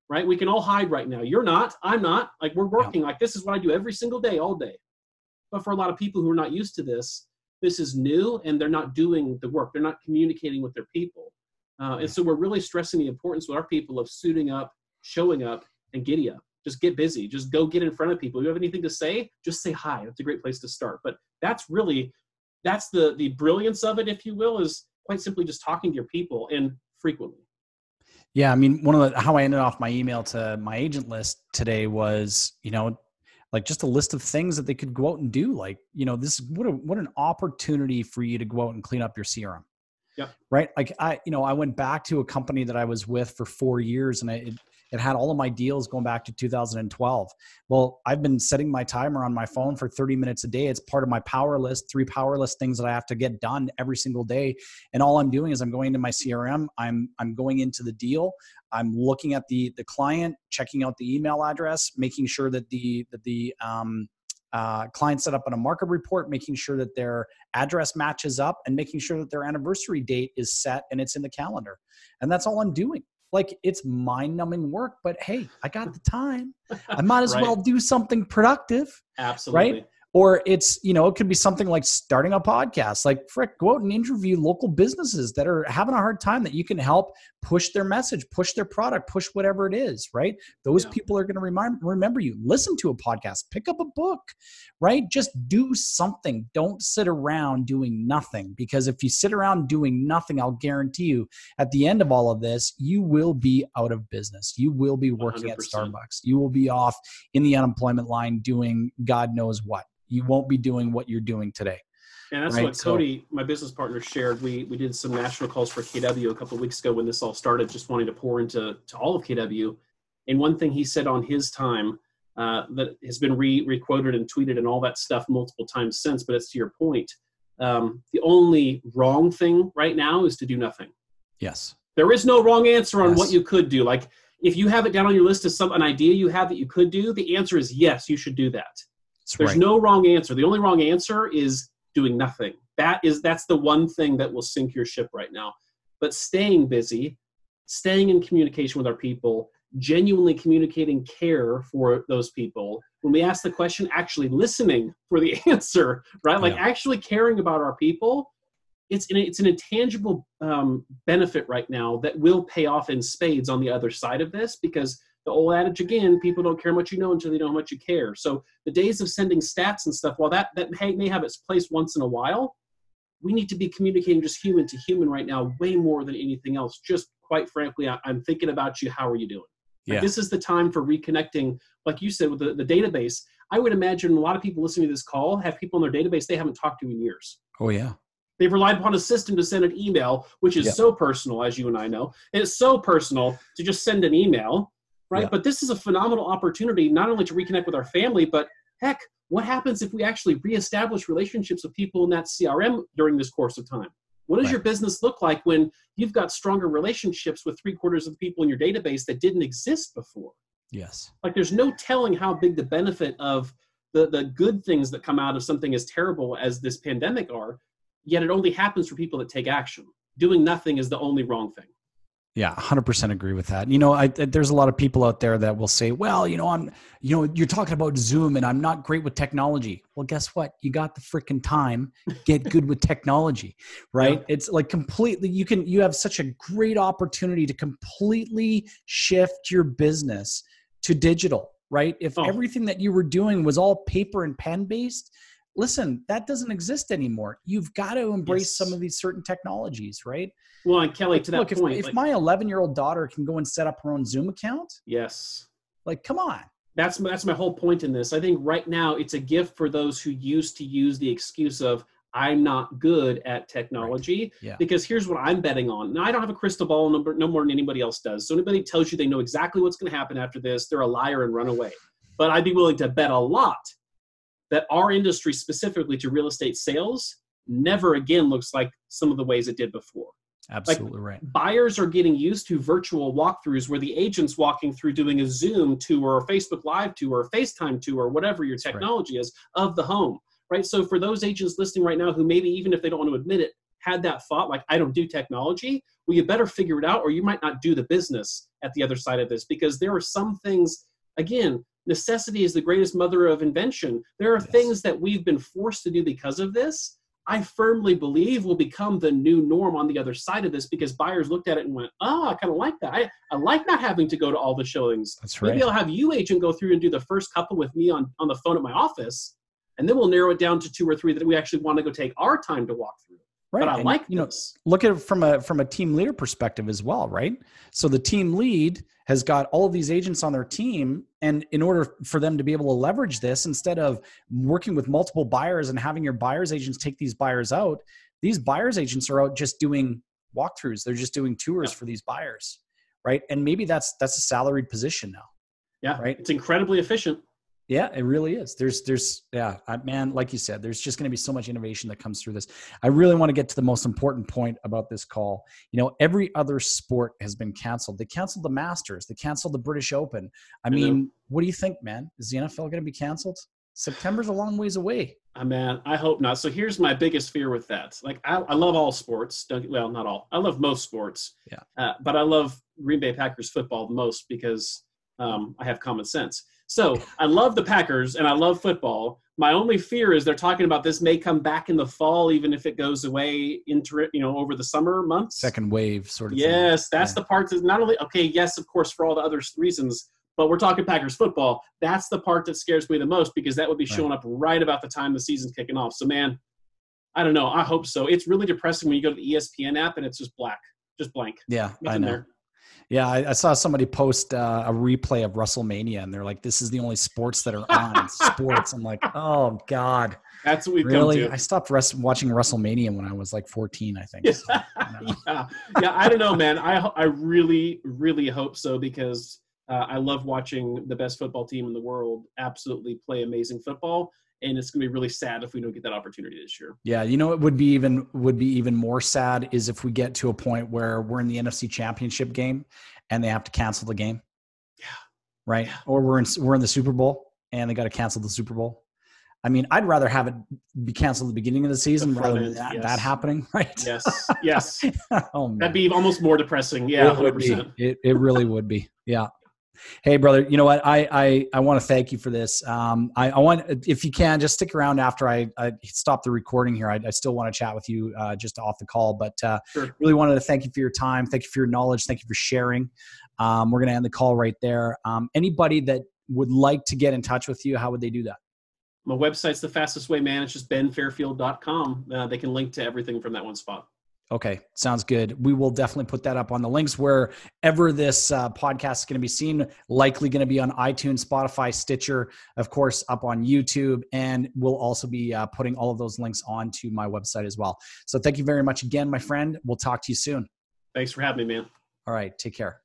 [SPEAKER 2] Right? We can all hide right now. You're not. I'm not. Like we're working. Yeah. Like this is what I do every single day, all day. But for a lot of people who are not used to this, this is new and they're not doing the work. They're not communicating with their people. Uh, and so we're really stressing the importance with our people of suiting up, showing up, and giddy up. Just get busy. Just go get in front of people. If you have anything to say, just say hi. That's a great place to start. But that's really, that's the the brilliance of it, if you will, is quite simply just talking to your people and frequently.
[SPEAKER 1] Yeah, I mean, one of the how I ended off my email to my agent list today was, you know, like just a list of things that they could go out and do. Like, you know, this what a what an opportunity for you to go out and clean up your CRM.
[SPEAKER 2] Yeah.
[SPEAKER 1] Right. Like I, you know, I went back to a company that I was with for four years, and I, it, it had all of my deals going back to 2012. Well, I've been setting my timer on my phone for 30 minutes a day. It's part of my power list, three power list things that I have to get done every single day. And all I'm doing is I'm going into my CRM, I'm I'm going into the deal, I'm looking at the the client, checking out the email address, making sure that the that the um, uh, client set up on a market report, making sure that their address matches up, and making sure that their anniversary date is set and it's in the calendar. And that's all I'm doing like it's mind numbing work, but hey, I got the time. I might as right. well do something productive.
[SPEAKER 2] Absolutely.
[SPEAKER 1] Right or it's you know it could be something like starting a podcast. Like frick go out and interview local businesses that are having a hard time that you can help push their message push their product push whatever it is right? Those yeah. people are going to remind remember you. Listen to a podcast. Pick up a book right? Just do something. Don't sit around doing nothing because if you sit around doing nothing i'll guarantee you at the end of all of this you will be out of business. You will be working 100%. at starbucks. You will be off in the unemployment line doing god knows what you won't be doing what you're doing today.
[SPEAKER 2] And that's right? what Cody, so, my business partner, shared. We we did some national calls for KW a couple of weeks ago when this all started, just wanting to pour into to all of KW. And one thing he said on his time uh, that has been re requoted and tweeted and all that stuff multiple times since, but it's to your point. Um, the only wrong thing right now is to do nothing.
[SPEAKER 1] Yes.
[SPEAKER 2] There is no wrong answer on yes. what you could do. Like if you have it down on your list as some an idea you have that you could do, the answer is yes, you should do that. There's right. no wrong answer. The only wrong answer is doing nothing. That is that's the one thing that will sink your ship right now. But staying busy, staying in communication with our people, genuinely communicating care for those people. When we ask the question, actually listening for the answer, right? Like yeah. actually caring about our people. It's an, it's an intangible um, benefit right now that will pay off in spades on the other side of this because the old adage again people don't care how much you know until they know how much you care. So the days of sending stats and stuff while that that may have its place once in a while we need to be communicating just human to human right now way more than anything else. Just quite frankly I, am thinking about you. How are you doing? Like, this is the time for reconnecting like you said with the, the database. I would imagine a lot of people listening to this call have people in their database they haven't talked to in years.
[SPEAKER 1] Oh yeah.
[SPEAKER 2] They've relied upon a system to send an email, which is so personal, as you and I know. It's so personal to just send an email right? Yeah. But this is a phenomenal opportunity not only to reconnect with our family, but heck, what happens if we actually reestablish relationships with people in that CRM during this course of time? What does right. your business look like when you've got stronger relationships with three quarters of the people in your database that didn't exist before?
[SPEAKER 1] Yes.
[SPEAKER 2] Like there's no telling how big the benefit of the, the good things that come out of something as terrible as this pandemic are, yet it only happens for people that take action. Doing nothing is the only wrong thing.
[SPEAKER 1] Yeah, 100% agree with that. You know, I, there's a lot of people out there that will say, well, you know, I'm, you know, you're talking about Zoom and I'm not great with technology. Well, guess what? You got the freaking time. Get good with technology, right? Yeah. It's like completely, you can, you have such a great opportunity to completely shift your business to digital, right? If oh. everything that you were doing was all paper and pen based, listen, that doesn't exist anymore. You've got to embrace
[SPEAKER 2] Yes.
[SPEAKER 1] some of these certain technologies, right?
[SPEAKER 2] Well, and Kelly, to that
[SPEAKER 1] Look, if,
[SPEAKER 2] point,
[SPEAKER 1] if
[SPEAKER 2] like-
[SPEAKER 1] my 11 year old daughter can go and set up her own Zoom account,
[SPEAKER 2] yes,
[SPEAKER 1] like, come on.
[SPEAKER 2] that's my, that's my whole point in this. I think right now it's a gift for those who used to use the excuse of I'm not good at technology.
[SPEAKER 1] Yeah.
[SPEAKER 2] Because here's what I'm betting on. Now I don't have a crystal ball no, no more than anybody else does. So anybody tells you they know exactly what's going to happen after this, they're a liar and run away. But I'd be willing to bet a lot that our industry, specifically to real estate sales, never again looks like some of the ways it did before
[SPEAKER 1] Absolutely right.
[SPEAKER 2] buyers are getting used to virtual walkthroughs where the agent's walking through doing a Zoom tour or Facebook Live tour or FaceTime tour or whatever your
[SPEAKER 1] That's right.
[SPEAKER 2] technology is of the home, right? So for those agents listening right now who maybe even if they don't want to admit it, had that thought like I don't do technology, well you better figure it out or you might not do the business at the other side of this because there are some things again necessity is the greatest mother of invention. There are
[SPEAKER 1] Yes.
[SPEAKER 2] things that we've been forced to do because of this I firmly believe will become the new norm on the other side of this because buyers looked at it and went, oh, I kind of like that. I, I like not having to go to all the showings.
[SPEAKER 1] That's right.
[SPEAKER 2] Maybe I'll have you agent go through and do the first couple with me on, on the phone at my office. And then we'll narrow it down to two or three that we actually want to go take our time to walk through.
[SPEAKER 1] right.
[SPEAKER 2] But I
[SPEAKER 1] And,
[SPEAKER 2] like
[SPEAKER 1] you know, look at it from a from a team leader perspective as well, right? So the team lead has got all of these agents on their team, and in order for them to be able to leverage this, instead of working with multiple buyers and having your buyers agents take these buyers out, these buyers agents are out just doing walkthroughs. They're just doing tours
[SPEAKER 2] Yeah.
[SPEAKER 1] for these buyers, right? And maybe that's that's a salaried position now.
[SPEAKER 2] Yeah,
[SPEAKER 1] Right.
[SPEAKER 2] It's incredibly efficient.
[SPEAKER 1] Yeah, it really is. There's, there's, yeah, man, like you said, there's just going to be so much innovation that comes through this. I really want to get to the most important point about this call. You know, every other sport has been canceled. They canceled the Masters. They canceled the British Open. I
[SPEAKER 2] know.
[SPEAKER 1] mean, what do you think, man? Is the NFL going to be canceled? September's a long ways away.
[SPEAKER 2] Uh, man, I hope not. So here's my biggest fear with that. Like, I, I love all sports. Don't, well, not all. I love most sports.
[SPEAKER 1] Yeah.
[SPEAKER 2] Uh, but I love Green Bay Packers football the most because um, I have common sense. So I love the Packers and I love football. My only fear is they're talking about this may come back in the fall, even if it goes away into you know over the summer months.
[SPEAKER 1] Second wave sort of thing.
[SPEAKER 2] Yes, that's
[SPEAKER 1] Yeah.
[SPEAKER 2] the part that not only okay, yes, of course, for all the other reasons, but we're talking Packers football. That's the part that scares me the most because that would be
[SPEAKER 1] Right.
[SPEAKER 2] showing up right about the time the season's kicking off. So, man, I don't know. I hope so. It's really depressing when you go to the ESPN app and it's just black, just blank.
[SPEAKER 1] Yeah, I know.
[SPEAKER 2] there.
[SPEAKER 1] Yeah, I, I saw somebody post uh, a replay of WrestleMania, and they're like, "This is the only sports that are on sports." I'm like, "Oh God,
[SPEAKER 2] That's what we've
[SPEAKER 1] really?" I stopped watching WrestleMania when I was like 14, I think.
[SPEAKER 2] to.
[SPEAKER 1] So,
[SPEAKER 2] yeah, yeah. I don't know, man. I I really, really hope so because uh, I love watching the best football team in the world absolutely play amazing football, and it's gonna be really sad if we don't get that opportunity this year.
[SPEAKER 1] Yeah, you know, it would be even would be even more sad is if we get to a point where we're in the NFC Championship game and they have to cancel the game.
[SPEAKER 2] Yeah.
[SPEAKER 1] Right.
[SPEAKER 2] Yeah.
[SPEAKER 1] Or we're in we're in the Super Bowl and they got to cancel the Super Bowl. I mean, I'd rather have it be canceled at the beginning of the season
[SPEAKER 2] front
[SPEAKER 1] rather than that,
[SPEAKER 2] yes.
[SPEAKER 1] that happening. Right.
[SPEAKER 2] Yes, yes.
[SPEAKER 1] oh man.
[SPEAKER 2] That'd be almost more depressing. Yeah,
[SPEAKER 1] it
[SPEAKER 2] hundred
[SPEAKER 1] would be.
[SPEAKER 2] percent.
[SPEAKER 1] It, it really would be. Yeah. Hey, brother. You know what? I I, I want to thank you for this. Um, I, I want if you can just stick around after I, I stop the recording here. I, I still want to chat with you uh, just off the call, but uh,
[SPEAKER 2] Sure.
[SPEAKER 1] really wanted to thank you for your time. Thank you for your knowledge. Thank you for sharing. Um, we're going to end the call right there. Um, anybody that would like to get in touch with you, how would they do that?
[SPEAKER 2] My website's the fastest way, man. It's just benfairfield.com. Uh, they can link to everything from that one spot.
[SPEAKER 1] Okay, sounds good. We will definitely put that up on the links wherever this uh, podcast is going to be seen. Likely going to be on iTunes, Spotify, Stitcher, of course, up on YouTube, and we'll also be uh, putting all of those links onto my website as well. So, thank you very much again, my friend. We'll talk to you soon.
[SPEAKER 2] Thanks for having me, man.
[SPEAKER 1] All right, take care.